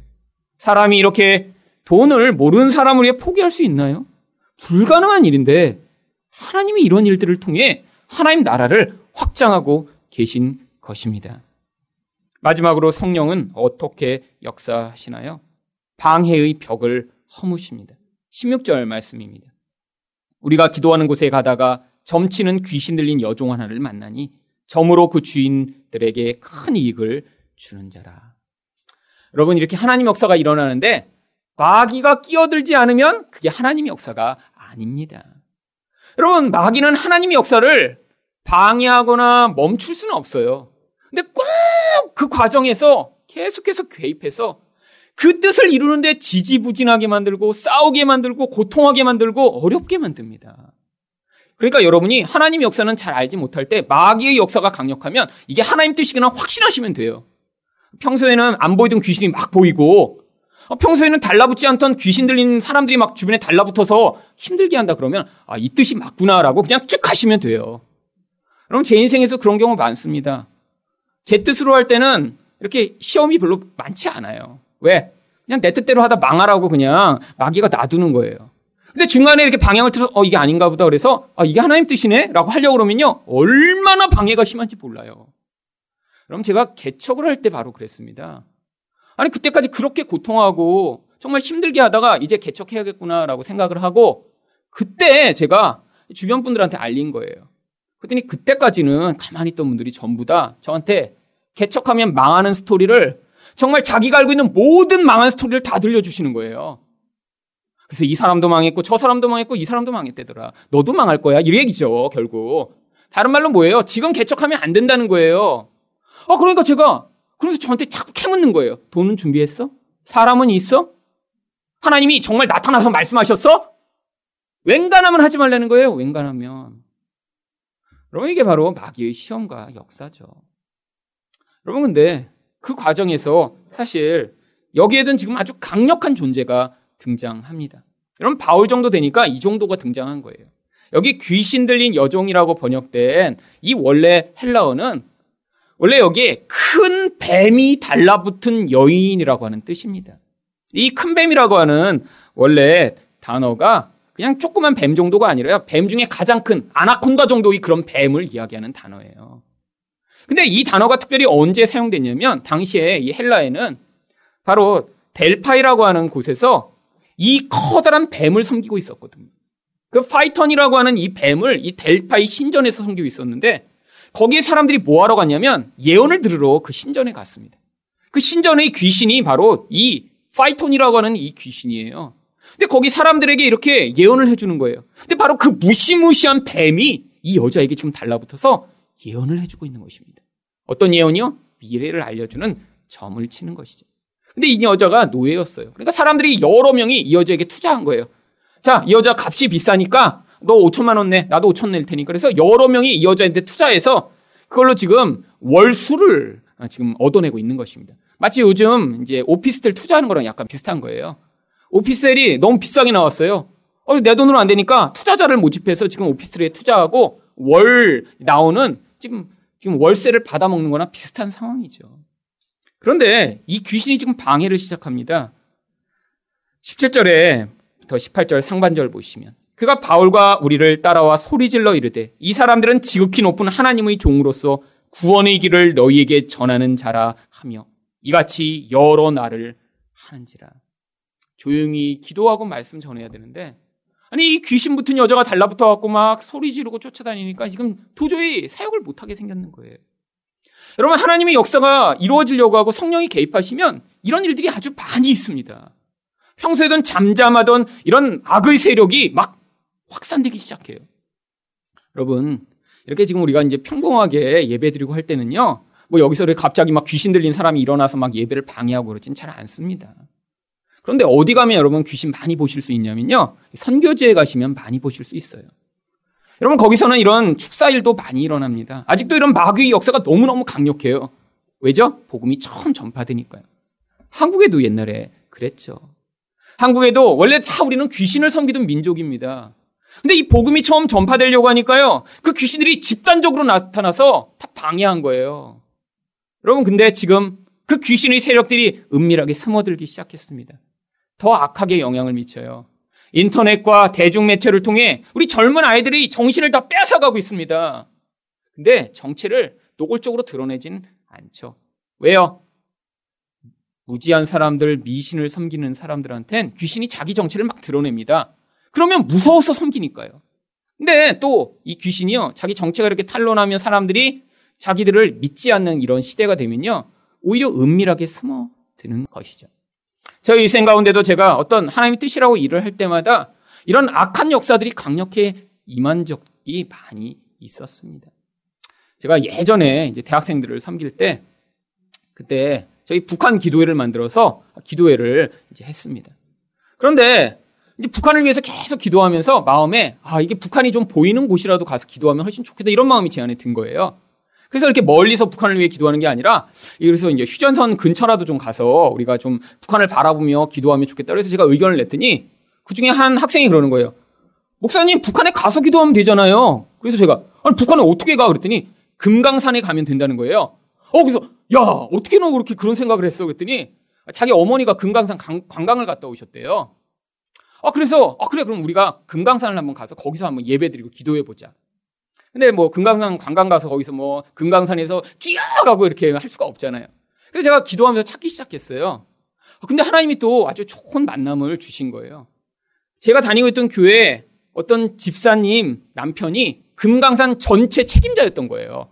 사람이 이렇게 돈을 모르는 사람을 위해 포기할 수 있나요? 불가능한 일인데 하나님이 이런 일들을 통해 하나님 나라를 확장하고 계신 것입니다. 마지막으로 성령은 어떻게 역사하시나요? 방해의 벽을 허무십니다. 16절 말씀입니다. 우리가 기도하는 곳에 가다가 점치는 귀신 들린 여종 하나를 만나니 점으로 그 주인들에게 큰 이익을 주는 자라. 여러분 이렇게 하나님 역사가 일어나는데 마귀가 끼어들지 않으면 그게 하나님의 역사가 아닙니다. 여러분 마귀는 하나님의 역사를 방해하거나 멈출 수는 없어요. 근데 꼭 그 과정에서 계속해서 개입해서 그 뜻을 이루는데 지지부진하게 만들고 싸우게 만들고 고통하게 만들고 어렵게 만듭니다. 그러니까 여러분이 하나님 역사는 잘 알지 못할 때 마귀의 역사가 강력하면 이게 하나님 뜻이거나 확신하시면 돼요. 평소에는 안 보이던 귀신이 막 보이고 평소에는 달라붙지 않던 귀신 들린 사람들이 막 주변에 달라붙어서 힘들게 한다 그러면 아, 이 뜻이 맞구나라고 그냥 쭉 가시면 돼요. 그럼 제 인생에서 그런 경우 많습니다. 제 뜻으로 할 때는 이렇게 시험이 별로 많지 않아요. 왜? 그냥 내 뜻대로 하다 망하라고 그냥 마귀가 놔두는 거예요. 근데 중간에 이렇게 방향을 틀어서 어 이게 아닌가 보다 그래서 아 이게 하나님 뜻이네라고 하려고 그러면요 얼마나 방해가 심한지 몰라요. 그럼 제가 개척을 할 때 바로 그랬습니다. 아니 그때까지 그렇게 고통하고 정말 힘들게 하다가 이제 개척해야겠구나라고 생각을 하고 그때 제가 주변 분들한테 알린 거예요. 그랬더니 그때까지는 가만히 있던 분들이 전부 다 저한테 개척하면 망하는 스토리를 정말 자기가 알고 있는 모든 망한 스토리를 다 들려주시는 거예요. 그래서 이 사람도 망했고 저 사람도 망했고 이 사람도 망했대더라. 너도 망할 거야. 이 얘기죠, 결국. 다른 말로 뭐예요? 지금 개척하면 안 된다는 거예요. 아, 그러니까 제가 그래서 저한테 자꾸 캐묻는 거예요. 돈은 준비했어? 사람은 있어? 하나님이 정말 나타나서 말씀하셨어? 웬간하면 하지 말라는 거예요. 웬간하면. 여러분 이게 바로 마귀의 시험과 역사죠. 여러분 근데 그 과정에서 사실 여기에든 지금 아주 강력한 존재가 등장합니다. 여러분 바울 정도 되니까 이 정도가 등장한 거예요. 여기 귀신 들린 여종이라고 번역된 이 원래 헬라어는 원래 여기에 큰 뱀이 달라붙은 여인이라고 하는 뜻입니다. 이 큰 뱀이라고 하는 원래 단어가 그냥 조그만 뱀 정도가 아니라요. 뱀 중에 가장 큰 아나콘다 정도의 그런 뱀을 이야기하는 단어예요. 근데 이 단어가 특별히 언제 사용됐냐면 당시에 이 헬라에는 바로 델파이라고 하는 곳에서 이 커다란 뱀을 섬기고 있었거든요. 그 파이턴이라고 하는 이 뱀을 이 델파이 신전에서 섬기고 있었는데 거기에 사람들이 뭐 하러 갔냐면 예언을 들으러 그 신전에 갔습니다. 그 신전의 귀신이 바로 이 파이톤이라고 하는 이 귀신이에요. 근데 거기 사람들에게 이렇게 예언을 해주는 거예요. 근데 바로 그 무시무시한 뱀이 이 여자에게 지금 달라붙어서 예언을 해주고 있는 것입니다. 어떤 예언이요? 미래를 알려주는 점을 치는 것이죠. 근데 이 여자가 노예였어요. 그러니까 사람들이 여러 명이 이 여자에게 투자한 거예요. 자, 이 여자 값이 비싸니까 너 5천만 원 내. 나도 5천 낼 테니까. 그래서 여러 명이 이 여자한테 투자해서 그걸로 지금 월수를 지금 얻어내고 있는 것입니다. 마치 요즘 이제 오피스텔 투자하는 거랑 약간 비슷한 거예요. 오피스텔이 너무 비싸게 나왔어요. 어, 내 돈으로 안 되니까 투자자를 모집해서 지금 오피스텔에 투자하고 월 나오는 지금 지금 월세를 받아먹는 거나 비슷한 상황이죠. 그런데 이 귀신이 지금 방해를 시작합니다. 17절에 더 18절 상반절 보시면 그가 바울과 우리를 따라와 소리질러 이르되 이 사람들은 지극히 높은 하나님의 종으로서 구원의 길을 너희에게 전하는 자라 하며 이같이 여러 날을 하는지라. 조용히 기도하고 말씀 전해야 되는데 아니 이 귀신 붙은 여자가 달라붙어 갖고 막 소리 지르고 쫓아다니니까 지금 도저히 사역을 못 하게 생겼는 거예요. 여러분 하나님의 역사가 이루어지려고 하고 성령이 개입하시면 이런 일들이 아주 많이 있습니다. 평소에든 잠잠하던 이런 악의 세력이 막 확산되기 시작해요. 여러분 이렇게 지금 우리가 이제 평범하게 예배드리고 할 때는요. 뭐 여기서 갑자기 막 귀신 들린 사람이 일어나서 막 예배를 방해하고 그러진 잘 않습니다. 그런데 어디 가면 여러분 귀신 많이 보실 수 있냐면요. 선교지에 가시면 많이 보실 수 있어요. 여러분 거기서는 이런 축사일도 많이 일어납니다. 아직도 이런 마귀의 역사가 너무너무 강력해요. 왜죠? 복음이 처음 전파되니까요. 한국에도 옛날에 그랬죠. 한국에도 원래 다 우리는 귀신을 섬기던 민족입니다. 근데 이 복음이 처음 전파되려고 하니까요. 그 귀신들이 집단적으로 나타나서 다 방해한 거예요. 여러분, 근데 지금 그 귀신의 세력들이 은밀하게 스며들기 시작했습니다. 더 악하게 영향을 미쳐요. 인터넷과 대중매체를 통해 우리 젊은 아이들이 정신을 다 뺏어가고 있습니다. 근데 정체를 노골적으로 드러내진 않죠. 왜요? 무지한 사람들, 미신을 섬기는 사람들한텐 귀신이 자기 정체를 막 드러냅니다. 그러면 무서워서 섬기니까요. 근데 또 이 귀신이요, 자기 정체가 이렇게 탄론하면 사람들이 자기들을 믿지 않는 이런 시대가 되면요, 오히려 은밀하게 숨어드는 것이죠. 저희 일생 가운데도 제가 어떤 하나님의 뜻이라고 일을 할 때마다 이런 악한 역사들이 강력히 임한 적이 많이 있었습니다. 제가 예전에 이제 대학생들을 섬길 때 그때 저희 북한 기도회를 만들어서 기도회를 이제 했습니다. 그런데 이제 북한을 위해서 계속 기도하면서 마음에 아 이게 북한이 좀 보이는 곳이라도 가서 기도하면 훨씬 좋겠다 이런 마음이 제 안에 든 거예요. 그래서 이렇게 멀리서 북한을 위해 기도하는 게 아니라 그래서 이제 휴전선 근처라도 좀 가서 우리가 좀 북한을 바라보며 기도하면 좋겠다. 그래서 제가 의견을 냈더니 그 중에 한 학생이 그러는 거예요. 목사님 북한에 가서 기도하면 되잖아요. 그래서 제가 아니 북한에 어떻게 가 그랬더니 금강산에 가면 된다는 거예요. 어 그래서 야 어떻게 너 그렇게 그런 생각을 했어 그랬더니 자기 어머니가 금강산 관광을 갔다 오셨대요. 아 그래서 아 그래 그럼 우리가 금강산을 한번 가서 거기서 한번 예배 드리고 기도해 보자. 근데 뭐 금강산 관광 가서 거기서 뭐 금강산에서 뛰어가고 이렇게 할 수가 없잖아요. 그래서 제가 기도하면서 찾기 시작했어요. 근데 하나님이 또 아주 좋은 만남을 주신 거예요. 제가 다니고 있던 교회 어떤 집사님 남편이 금강산 전체 책임자였던 거예요.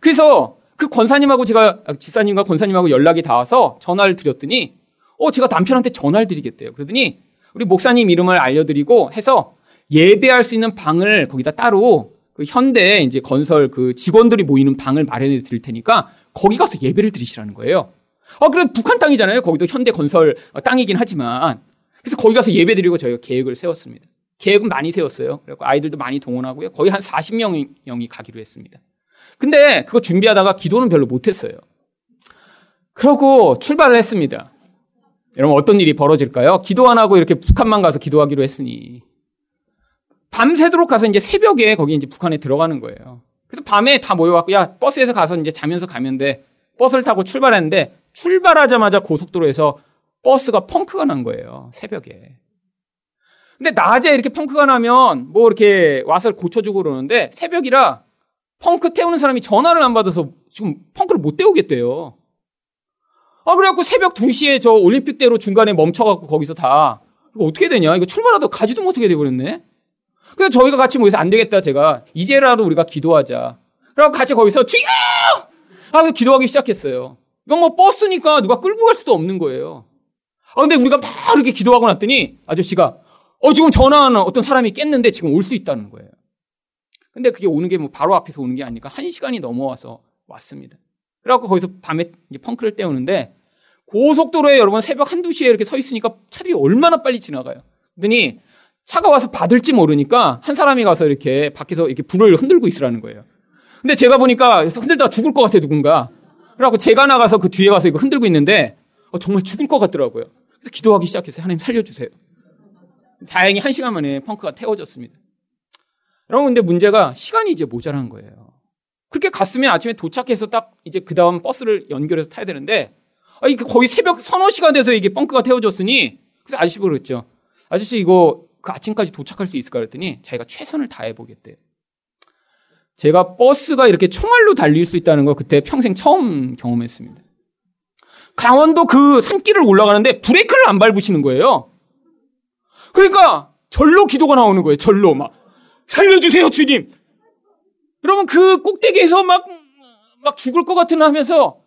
그래서 그 권사님하고 제가 아, 집사님과 권사님하고 연락이 닿아서 전화를 드렸더니 어 제가 남편한테 전화를 드리겠대요. 그러더니 우리 목사님 이름을 알려드리고 해서 예배할 수 있는 방을 거기다 따로 그 현대 이제 건설 그 직원들이 모이는 방을 마련해 드릴 테니까 거기 가서 예배를 드리시라는 거예요. 아, 그래 북한 땅이잖아요. 거기도 현대 건설 땅이긴 하지만 그래서 거기 가서 예배 드리고 저희가 계획을 세웠습니다. 계획은 많이 세웠어요. 그리고 아이들도 많이 동원하고요. 거의 한 40명이 가기로 했습니다. 근데 그거 준비하다가 기도는 별로 못했어요. 그러고 출발을 했습니다. 여러분 어떤 일이 벌어질까요? 기도 안 하고 이렇게 북한만 가서 기도하기로 했으니 밤새도록 가서 이제 새벽에 거기 이제 북한에 들어가는 거예요. 그래서 밤에 다 모여갖고 야 버스에서 가서 이제 자면서 가면 돼. 버스를 타고 출발했는데 출발하자마자 고속도로에서 버스가 펑크가 난 거예요. 새벽에. 근데 낮에 이렇게 펑크가 나면 뭐 이렇게 와서 고쳐주고 그러는데 새벽이라 펑크 태우는 사람이 전화를 안 받아서 지금 펑크를 못 태우겠대요. 아, 그래갖고 새벽 2시에 저 올림픽대로 중간에 멈춰갖고 거기서 다, 이거 어떻게 되냐? 이거 출발하다 가지도 못하게 돼버렸네? 그래서 저희가 같이 모여서 안 되겠다, 제가. 이제라도 우리가 기도하자. 그래갖고 같이 거기서 주여! 아, 기도하기 시작했어요. 이건 뭐 버스니까 누가 끌고 갈 수도 없는 거예요. 아, 근데 우리가 막 이렇게 기도하고 났더니 아저씨가, 어, 지금 전화하는 어떤 사람이 깼는데 지금 올 수 있다는 거예요. 근데 그게 오는 게 뭐 바로 앞에서 오는 게 아니니까 한 시간이 넘어와서 왔습니다. 그래갖고 거기서 밤에 펑크를 떼우는데 고속도로에 여러분 새벽 한두 시에 이렇게 서 있으니까 차들이 얼마나 빨리 지나가요. 그러더니 차가 와서 받을지 모르니까 한 사람이 가서 이렇게 밖에서 이렇게 불을 흔들고 있으라는 거예요. 근데 제가 보니까 흔들다가 죽을 것 같아 누군가. 그래갖고 제가 나가서 그 뒤에 가서 이거 흔들고 있는데 어, 정말 죽을 것 같더라고요. 그래서 기도하기 시작했어요. 하나님 살려주세요. 다행히 한 시간 만에 펑크가 태워졌습니다. 여러분, 근데 문제가 시간이 이제 모자란 거예요. 그렇게 갔으면 아침에 도착해서 딱 이제 그 다음 버스를 연결해서 타야 되는데, 아, 이 거의 새벽 서너 시간 돼서 이게 펑크가 태워졌으니, 그래서 아저씨 그랬죠. 아저씨 이거 그 아침까지 도착할 수 있을까 그랬더니 자기가 최선을 다해 보겠대. 제가 버스가 이렇게 총알로 달릴 수 있다는 거 그때 평생 처음 경험했습니다. 강원도 그 산길을 올라가는데 브레이크를 안 밟으시는 거예요. 그러니까 절로 기도가 나오는 거예요. 절로 막. 살려주세요, 주님. 여러분, 그 꼭대기에서 막, 막 죽을 것 같은 하면서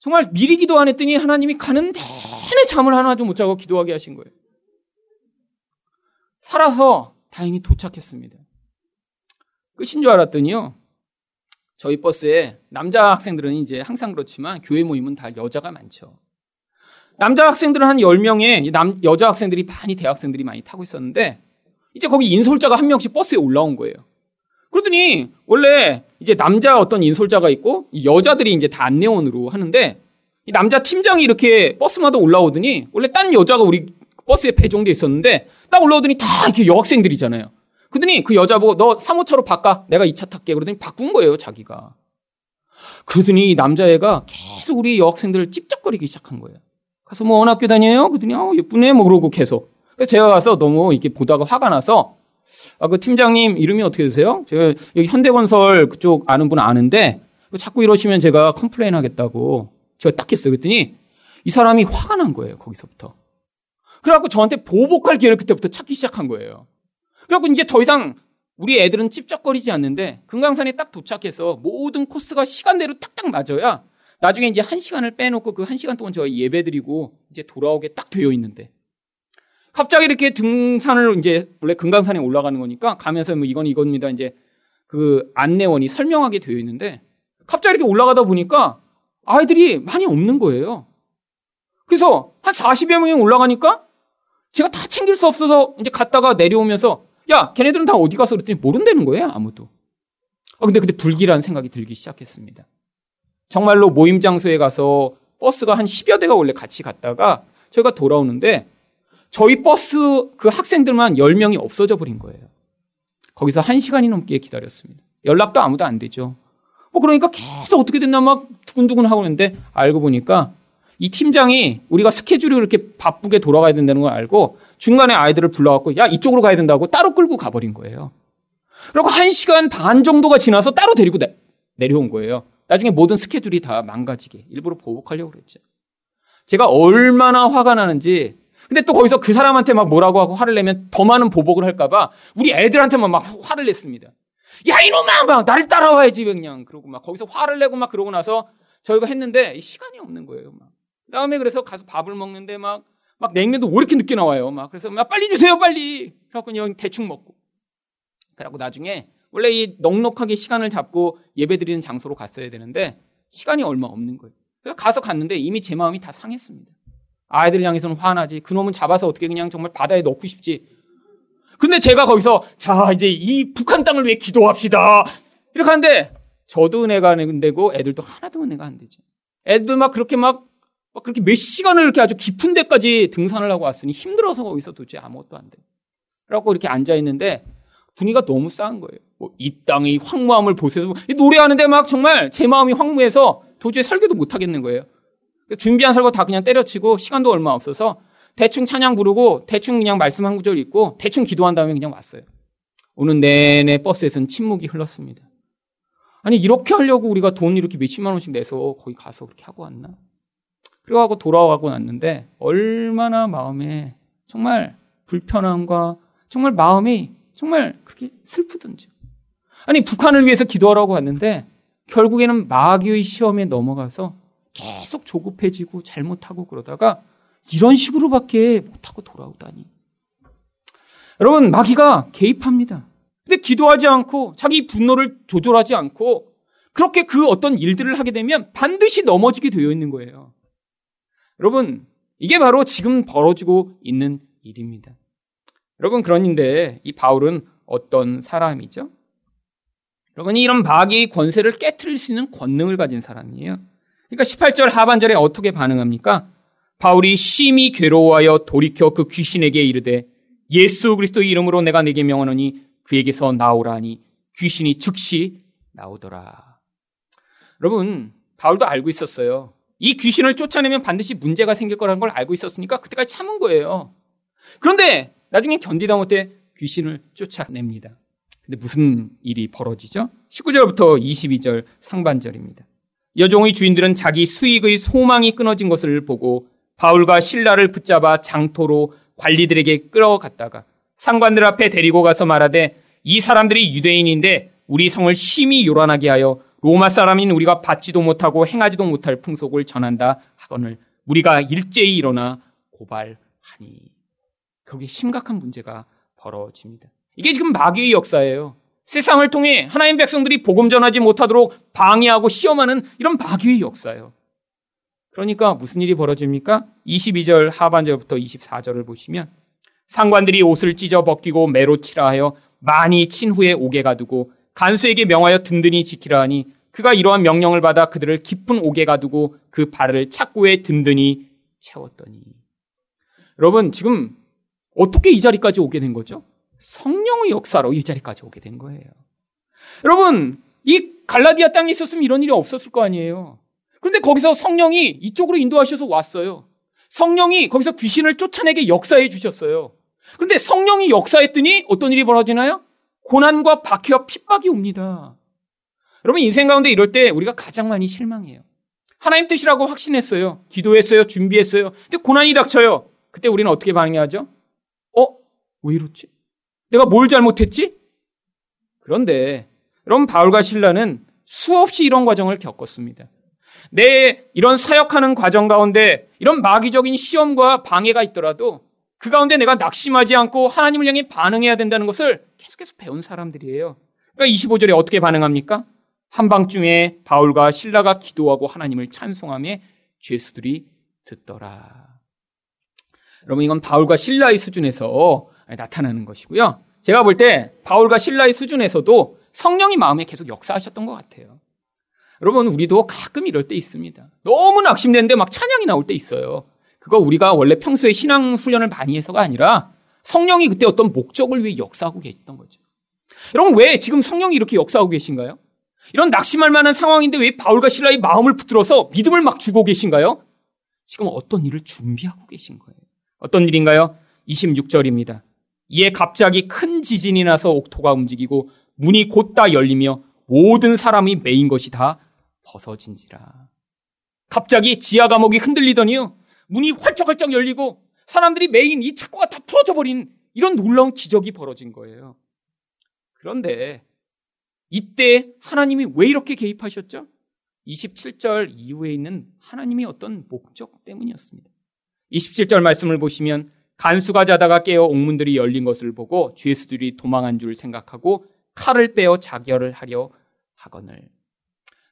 정말 미리 기도 안 했더니 하나님이 가는 내내 잠을 하나도 못 자고 기도하게 하신 거예요. 살아서 다행히 도착했습니다. 끝인 줄 알았더니요. 저희 버스에 남자 학생들은 이제 항상 그렇지만 교회 모임은 다 여자가 많죠. 남자 학생들은 한 10명에 남, 여자 학생들이 많이 대학생들이 많이 타고 있었는데 이제 거기 인솔자가 한 명씩 버스에 올라온 거예요. 그러더니 원래 이제 남자 어떤 인솔자가 있고 여자들이 이제 다 안내원으로 하는데 이 남자 팀장이 이렇게 버스마다 올라오더니 원래 딴 여자가 우리 버스에 배정돼 있었는데 딱 올라오더니 다 이렇게 여학생들이잖아요. 그러더니 그 여자 보고 너 3호차로 바꿔. 내가 2차 탈게. 그러더니 바꾼 거예요, 자기가. 그러더니 남자애가 계속 우리 여학생들을 찝쩍거리기 시작한 거예요. 가서 뭐 어느 학교 다녀요? 그러더니 아, 예쁘네. 뭐 그러고 계속. 그래서 제가 가서 너무 이렇게 보다가 화가 나서 아, 그 팀장님 이름이 어떻게 되세요? 제가 여기 현대건설 그쪽 아는 분 아는데 자꾸 이러시면 제가 complain 하겠다고 제가 딱 했어요. 그랬더니 이 사람이 화가 난 거예요. 거기서부터. 그래갖고 저한테 보복할 기회를 그때부터 찾기 시작한 거예요. 그래갖고 이제 더 이상 우리 애들은 찝쩍거리지 않는데 금강산에 딱 도착해서 모든 코스가 시간대로 딱딱 맞아야 나중에 이제 한 시간을 빼놓고 그 한 시간 동안 저희 예배 드리고 이제 돌아오게 딱 되어 있는데 갑자기 이렇게 등산을 이제 원래 금강산에 올라가는 거니까 가면서 뭐 이건 이겁니다. 이제 그 안내원이 설명하게 되어 있는데 갑자기 이렇게 올라가다 보니까 아이들이 많이 없는 거예요. 그래서 한 40여 명이 올라가니까 제가 다 챙길 수 없어서 이제 갔다가 내려오면서 야, 걔네들은 다 어디 가서 그랬더니 모른다는 거예요, 아무도. 아, 근데 그때 불길한 생각이 들기 시작했습니다. 정말로 모임 장소에 가서 버스가 한 10여 대가 원래 같이 갔다가 저희가 돌아오는데 저희 버스 그 학생들만 10명이 없어져 버린 거예요. 거기서 1시간이 넘게 기다렸습니다. 연락도 아무도 안 되죠. 뭐 그러니까 계속 어떻게 됐나 막 두근두근 하고 있는데 알고 보니까 이 팀장이 우리가 스케줄이 그렇게 바쁘게 돌아가야 된다는 걸 알고 중간에 아이들을 불러갖고 야 이쪽으로 가야 된다고 따로 끌고 가버린 거예요. 그리고 한 시간 반 정도가 지나서 따로 데리고 내, 내려온 거예요. 나중에 모든 스케줄이 다 망가지게 일부러 보복하려고 그랬죠. 제가 얼마나 화가 나는지 근데 또 거기서 그 사람한테 막 뭐라고 하고 화를 내면 더 많은 보복을 할까봐 우리 애들한테만 막 화를 냈습니다. 야, 이놈아! 막 나를 따라와야지, 그냥. 그러고 막 거기서 화를 내고 막 그러고 나서 저희가 했는데 시간이 없는 거예요, 막. 그 다음에 그래서 가서 밥을 먹는데 막, 막 냉면도 왜 이렇게 늦게 나와요, 막. 그래서 막 빨리 주세요, 빨리! 그래갖고 그냥 대충 먹고. 그러고 나중에 원래 이 넉넉하게 시간을 잡고 예배 드리는 장소로 갔어야 되는데 시간이 얼마 없는 거예요. 그래서 가서 갔는데 이미 제 마음이 다 상했습니다. 아이들 향해서는 화나지. 그놈은 잡아서 어떻게 그냥 정말 바다에 넣고 싶지. 근데 제가 거기서 자 이제 이 북한 땅을 위해 기도합시다. 이렇게 하는데 저도 은혜가 안 되고 애들도 하나도 은혜가 안 되지. 애들 막 그렇게 막, 막 그렇게 몇 시간을 이렇게 아주 깊은 데까지 등산을 하고 왔으니 힘들어서 거기서 도대체 아무것도 안 돼. 그래갖고 이렇게 앉아 있는데 분위기가 너무 싸한 거예요. 뭐 이 땅의 황무함을 보세요. 노래하는데 막 정말 제 마음이 황무해서 도저히 설교도 못 하겠는 거예요. 준비한 설교 다 그냥 때려치고 시간도 얼마 없어서 대충 찬양 부르고 대충 그냥 말씀 한 구절 읽고 대충 기도한 다음에 그냥 왔어요. 오는 내내 버스에서는 침묵이 흘렀습니다. 아니 이렇게 하려고 우리가 돈 이렇게 몇십만 원씩 내서 거기 가서 그렇게 하고 왔나? 그래가고 돌아가고 났는데 얼마나 마음에 정말 불편함과 정말 마음이 정말 그렇게 슬프던지. 아니 북한을 위해서 기도하라고 왔는데 결국에는 마귀의 시험에 넘어가서 계속 조급해지고 잘못하고 그러다가 이런 식으로밖에 못하고 돌아오다니. 여러분, 마귀가 개입합니다. 근데 기도하지 않고 자기 분노를 조절하지 않고 그렇게 그 어떤 일들을 하게 되면 반드시 넘어지게 되어 있는 거예요. 여러분, 이게 바로 지금 벌어지고 있는 일입니다. 여러분, 그런데 이 바울은 어떤 사람이죠? 여러분, 이런 마귀의 권세를 깨뜨릴 수 있는 권능을 가진 사람이에요. 그러니까 18절 하반절에 어떻게 반응합니까? 바울이 심히 괴로워하여 돌이켜 그 귀신에게 이르되 예수 그리스도의 이름으로 내가 내게 명하노니 그에게서 나오라니 귀신이 즉시 나오더라. 여러분, 바울도 알고 있었어요. 이 귀신을 쫓아내면 반드시 문제가 생길 거라는 걸 알고 있었으니까 그때까지 참은 거예요. 그런데 나중에 견디다 못해 귀신을 쫓아냅니다. 근데 무슨 일이 벌어지죠? 19절부터 22절 상반절입니다. 여종의 주인들은 자기 수익의 소망이 끊어진 것을 보고 바울과 신라를 붙잡아 장토로 관리들에게 끌어갔다가 상관들 앞에 데리고 가서 말하되 이 사람들이 유대인인데 우리 성을 심히 요란하게 하여 로마 사람인 우리가 받지도 못하고 행하지도 못할 풍속을 전한다 하거늘 우리가 일제히 일어나 고발하니 거기에 심각한 문제가 벌어집니다. 이게 지금 마귀의 역사예요. 세상을 통해 하나님 백성들이 복음 전하지 못하도록 방해하고 시험하는 이런 마귀의 역사예요. 그러니까 무슨 일이 벌어집니까? 22절 하반절부터 24절을 보시면 상관들이 옷을 찢어 벗기고 매로 치라 하여 많이 친 후에 옥에 가두고 간수에게 명하여 든든히 지키라 하니 그가 이러한 명령을 받아 그들을 깊은 옥에 가두고 그 발을 착고에 든든히 채웠더니 여러분 지금 어떻게 이 자리까지 오게 된 거죠? 성령의 역사로 이 자리까지 오게 된 거예요. 여러분 이 갈라디아 땅에 있었으면 이런 일이 없었을 거 아니에요. 그런데 거기서 성령이 이쪽으로 인도하셔서 왔어요. 성령이 거기서 귀신을 쫓아내게 역사해 주셨어요. 그런데 성령이 역사했더니 어떤 일이 벌어지나요? 고난과 박해와 핍박이 옵니다. 여러분 인생 가운데 이럴 때 우리가 가장 많이 실망해요. 하나님 뜻이라고 확신했어요. 기도했어요. 준비했어요. 근데 고난이 닥쳐요. 그때 우리는 어떻게 반응하죠? 어? 왜 이렇지? 내가 뭘 잘못했지? 그런데 여러분 바울과 신라는 수없이 이런 과정을 겪었습니다. 내 이런 사역하는 과정 가운데 이런 마귀적인 시험과 방해가 있더라도 그 가운데 내가 낙심하지 않고 하나님을 향해 반응해야 된다는 것을 계속해서 배운 사람들이에요. 그러니까 25절에 어떻게 반응합니까? 한밤중에 바울과 신라가 기도하고 하나님을 찬송함에 죄수들이 듣더라. 여러분 이건 바울과 신라의 수준에서 나타나는 것이고요. 제가 볼 때 바울과 신라의 수준에서도 성령이 마음에 계속 역사하셨던 것 같아요. 여러분, 우리도 가끔 이럴 때 있습니다. 너무 낙심되는데 막 찬양이 나올 때 있어요. 그거 우리가 원래 평소에 신앙 훈련을 많이 해서가 아니라 성령이 그때 어떤 목적을 위해 역사하고 계셨던 거죠. 여러분, 왜 지금 성령이 이렇게 역사하고 계신가요? 이런 낙심할 만한 상황인데 왜 바울과 실라의 마음을 붙들어서 믿음을 막 주고 계신가요? 지금 어떤 일을 준비하고 계신 거예요. 어떤 일인가요? 26절입니다. 이에 갑자기 큰 지진이 나서 옥터가 움직이고 문이 곧 다 열리며 모든 사람이 매인 것이 다 벗어진지라. 갑자기 지하 감옥이 흔들리더니요. 문이 활짝활짝 열리고 사람들이 매인 이 착고가 다 풀어져 버린 이런 놀라운 기적이 벌어진 거예요. 그런데 이때 하나님이 왜 이렇게 개입하셨죠? 27절 이후에 있는 하나님의 어떤 목적 때문이었습니다. 27절 말씀을 보시면 간수가 자다가 깨어 옥문들이 열린 것을 보고 죄수들이 도망한 줄 생각하고 칼을 빼어 자결을 하려 하거늘.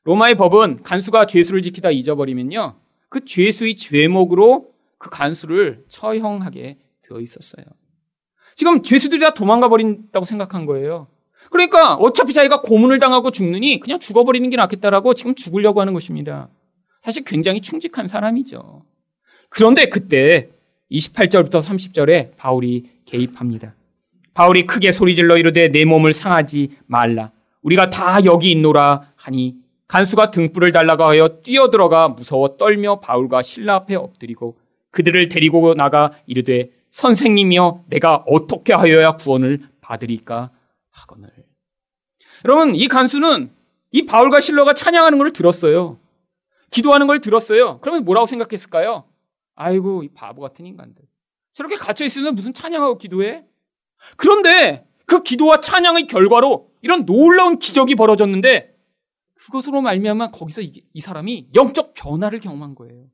로마의 법은 간수가 죄수를 지키다 잊어버리면요. 그 죄수의 죄목으로 그 간수를 처형하게 되어 있었어요. 지금 죄수들이 다 도망가 버린다고 생각한 거예요. 그러니까 어차피 자기가 고문을 당하고 죽느니 그냥 죽어버리는 게 낫겠다라고 지금 죽으려고 하는 것입니다. 사실 굉장히 충직한 사람이죠. 그런데 그때 28절부터 30절에 바울이 개입합니다. 바울이 크게 소리질러 이르되 내 몸을 상하지 말라. 우리가 다 여기 있노라 하니 간수가 등불을 달라고 하여 뛰어들어가 무서워 떨며 바울과 신라 앞에 엎드리고 그들을 데리고 나가 이르되 선생님이여 내가 어떻게 하여야 구원을 받으리까 하거늘. 여러분 이 간수는 이 바울과 실러가 찬양하는 걸 들었어요. 기도하는 걸 들었어요. 그러면 뭐라고 생각했을까요? 아이고 이 바보 같은 인간들. 저렇게 갇혀 있으면 무슨 찬양하고 기도해? 그런데 그 기도와 찬양의 결과로 이런 놀라운 기적이 벌어졌는데 그것으로 말미암아 거기서 이, 이 사람이 영적 변화를 경험한 거예요.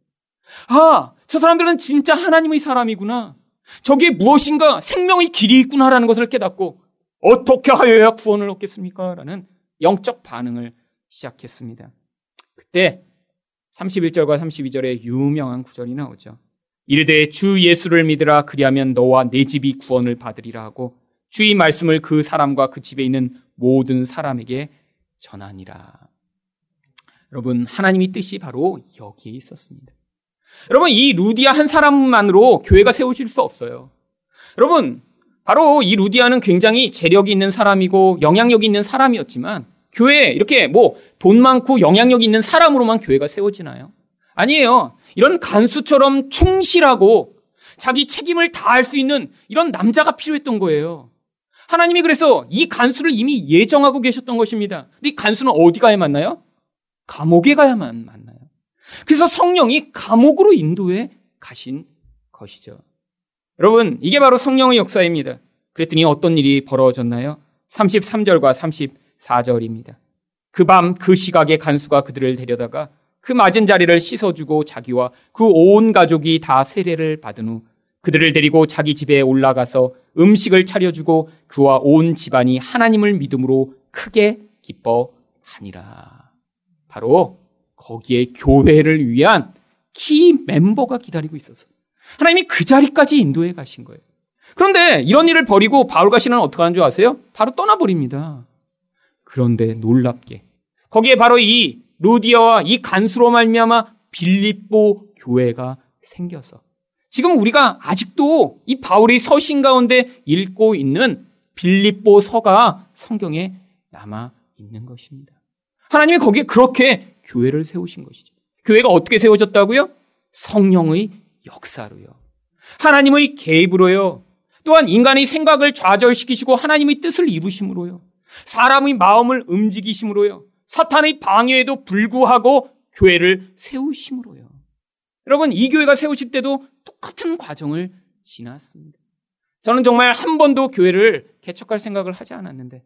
아, 저 사람들은 진짜 하나님의 사람이구나. 저기에 무엇인가 생명의 길이 있구나라는 것을 깨닫고 어떻게 하여야 구원을 얻겠습니까? 라는 영적 반응을 시작했습니다. 그때 31절과 32절에 유명한 구절이 나오죠. 이르되 주 예수를 믿으라 그리하면 너와 내 집이 구원을 받으리라 하고 주의 말씀을 그 사람과 그 집에 있는 모든 사람에게 전하니라. 여러분 하나님의 뜻이 바로 여기에 있었습니다. 여러분 이 루디아 한 사람만으로 교회가 세워질 수 없어요. 여러분 바로 이 루디아는 굉장히 재력이 있는 사람이고 영향력이 있는 사람이었지만 교회에 이렇게 뭐 돈 많고 영향력 있는 사람으로만 교회가 세워지나요? 아니에요. 이런 간수처럼 충실하고 자기 책임을 다할 수 있는 이런 남자가 필요했던 거예요. 하나님이 그래서 이 간수를 이미 예정하고 계셨던 것입니다. 근데 이 간수는 어디 가야 만나요? 감옥에 가야만 만나요. 그래서 성령이 감옥으로 인도해 가신 것이죠. 여러분, 이게 바로 성령의 역사입니다. 그랬더니 어떤 일이 벌어졌나요? 33절과 34절입니다. 그 밤 그 시각에 간수가 그들을 데려다가 그 맞은 자리를 씻어주고 자기와 그 온 가족이 다 세례를 받은 후 그들을 데리고 자기 집에 올라가서 음식을 차려주고 그와 온 집안이 하나님을 믿음으로 크게 기뻐하니라. 바로 거기에 교회를 위한 키 멤버가 기다리고 있어서 하나님이 그 자리까지 인도해 가신 거예요. 그런데 이런 일을 버리고 바울과 신은 어떻게 하는 줄 아세요? 바로 떠나버립니다. 그런데 놀랍게 거기에 바로 이 루디아와 이 간수로 말미암아 빌립보 교회가 생겨서 지금 우리가 아직도 이 바울이 서신 가운데 읽고 있는 빌립보 서가 성경에 남아 있는 것입니다. 하나님이 거기에 그렇게 교회를 세우신 것이죠. 교회가 어떻게 세워졌다고요? 성령의 역사로요. 하나님의 개입으로요. 또한 인간의 생각을 좌절시키시고 하나님의 뜻을 이루심으로요. 사람의 마음을 움직이심으로요. 사탄의 방해에도 불구하고 교회를 세우심으로요. 여러분, 이 교회가 세우실 때도 똑같은 과정을 지났습니다. 저는 정말 한 번도 교회를 개척할 생각을 하지 않았는데,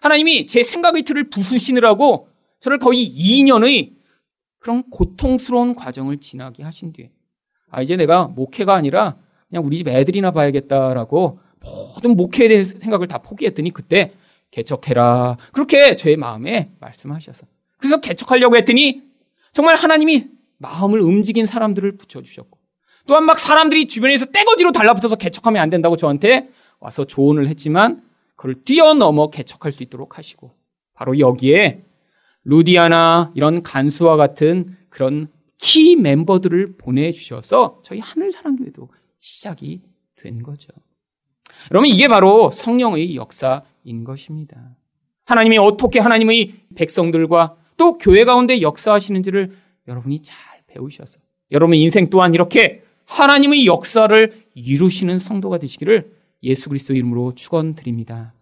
하나님이 제 생각의 틀을 부수시느라고 저를 거의 2년의 그런 고통스러운 과정을 지나게 하신 뒤에, 아, 이제 내가 목회가 아니라 그냥 우리 집 애들이나 봐야겠다라고 모든 목회에 대한 생각을 다 포기했더니 그때 개척해라. 그렇게 제 마음에 말씀하셔서. 그래서 개척하려고 했더니 정말 하나님이 마음을 움직인 사람들을 붙여주셨고 또한 막 사람들이 주변에서 떼거지로 달라붙어서 개척하면 안 된다고 저한테 와서 조언을 했지만 그걸 뛰어넘어 개척할 수 있도록 하시고 바로 여기에 루디아나 이런 간수와 같은 그런 키 멤버들을 보내주셔서 저희 하늘사랑교회도 시작이 된 거죠. 여러분 이게 바로 성령의 역사인 것입니다. 하나님이 어떻게 하나님의 백성들과 또 교회 가운데 역사하시는지를 여러분이 잘 배우셔서 여러분 인생 또한 이렇게 하나님의 역사를 이루시는 성도가 되시기를 예수 그리스도 이름으로 축원드립니다.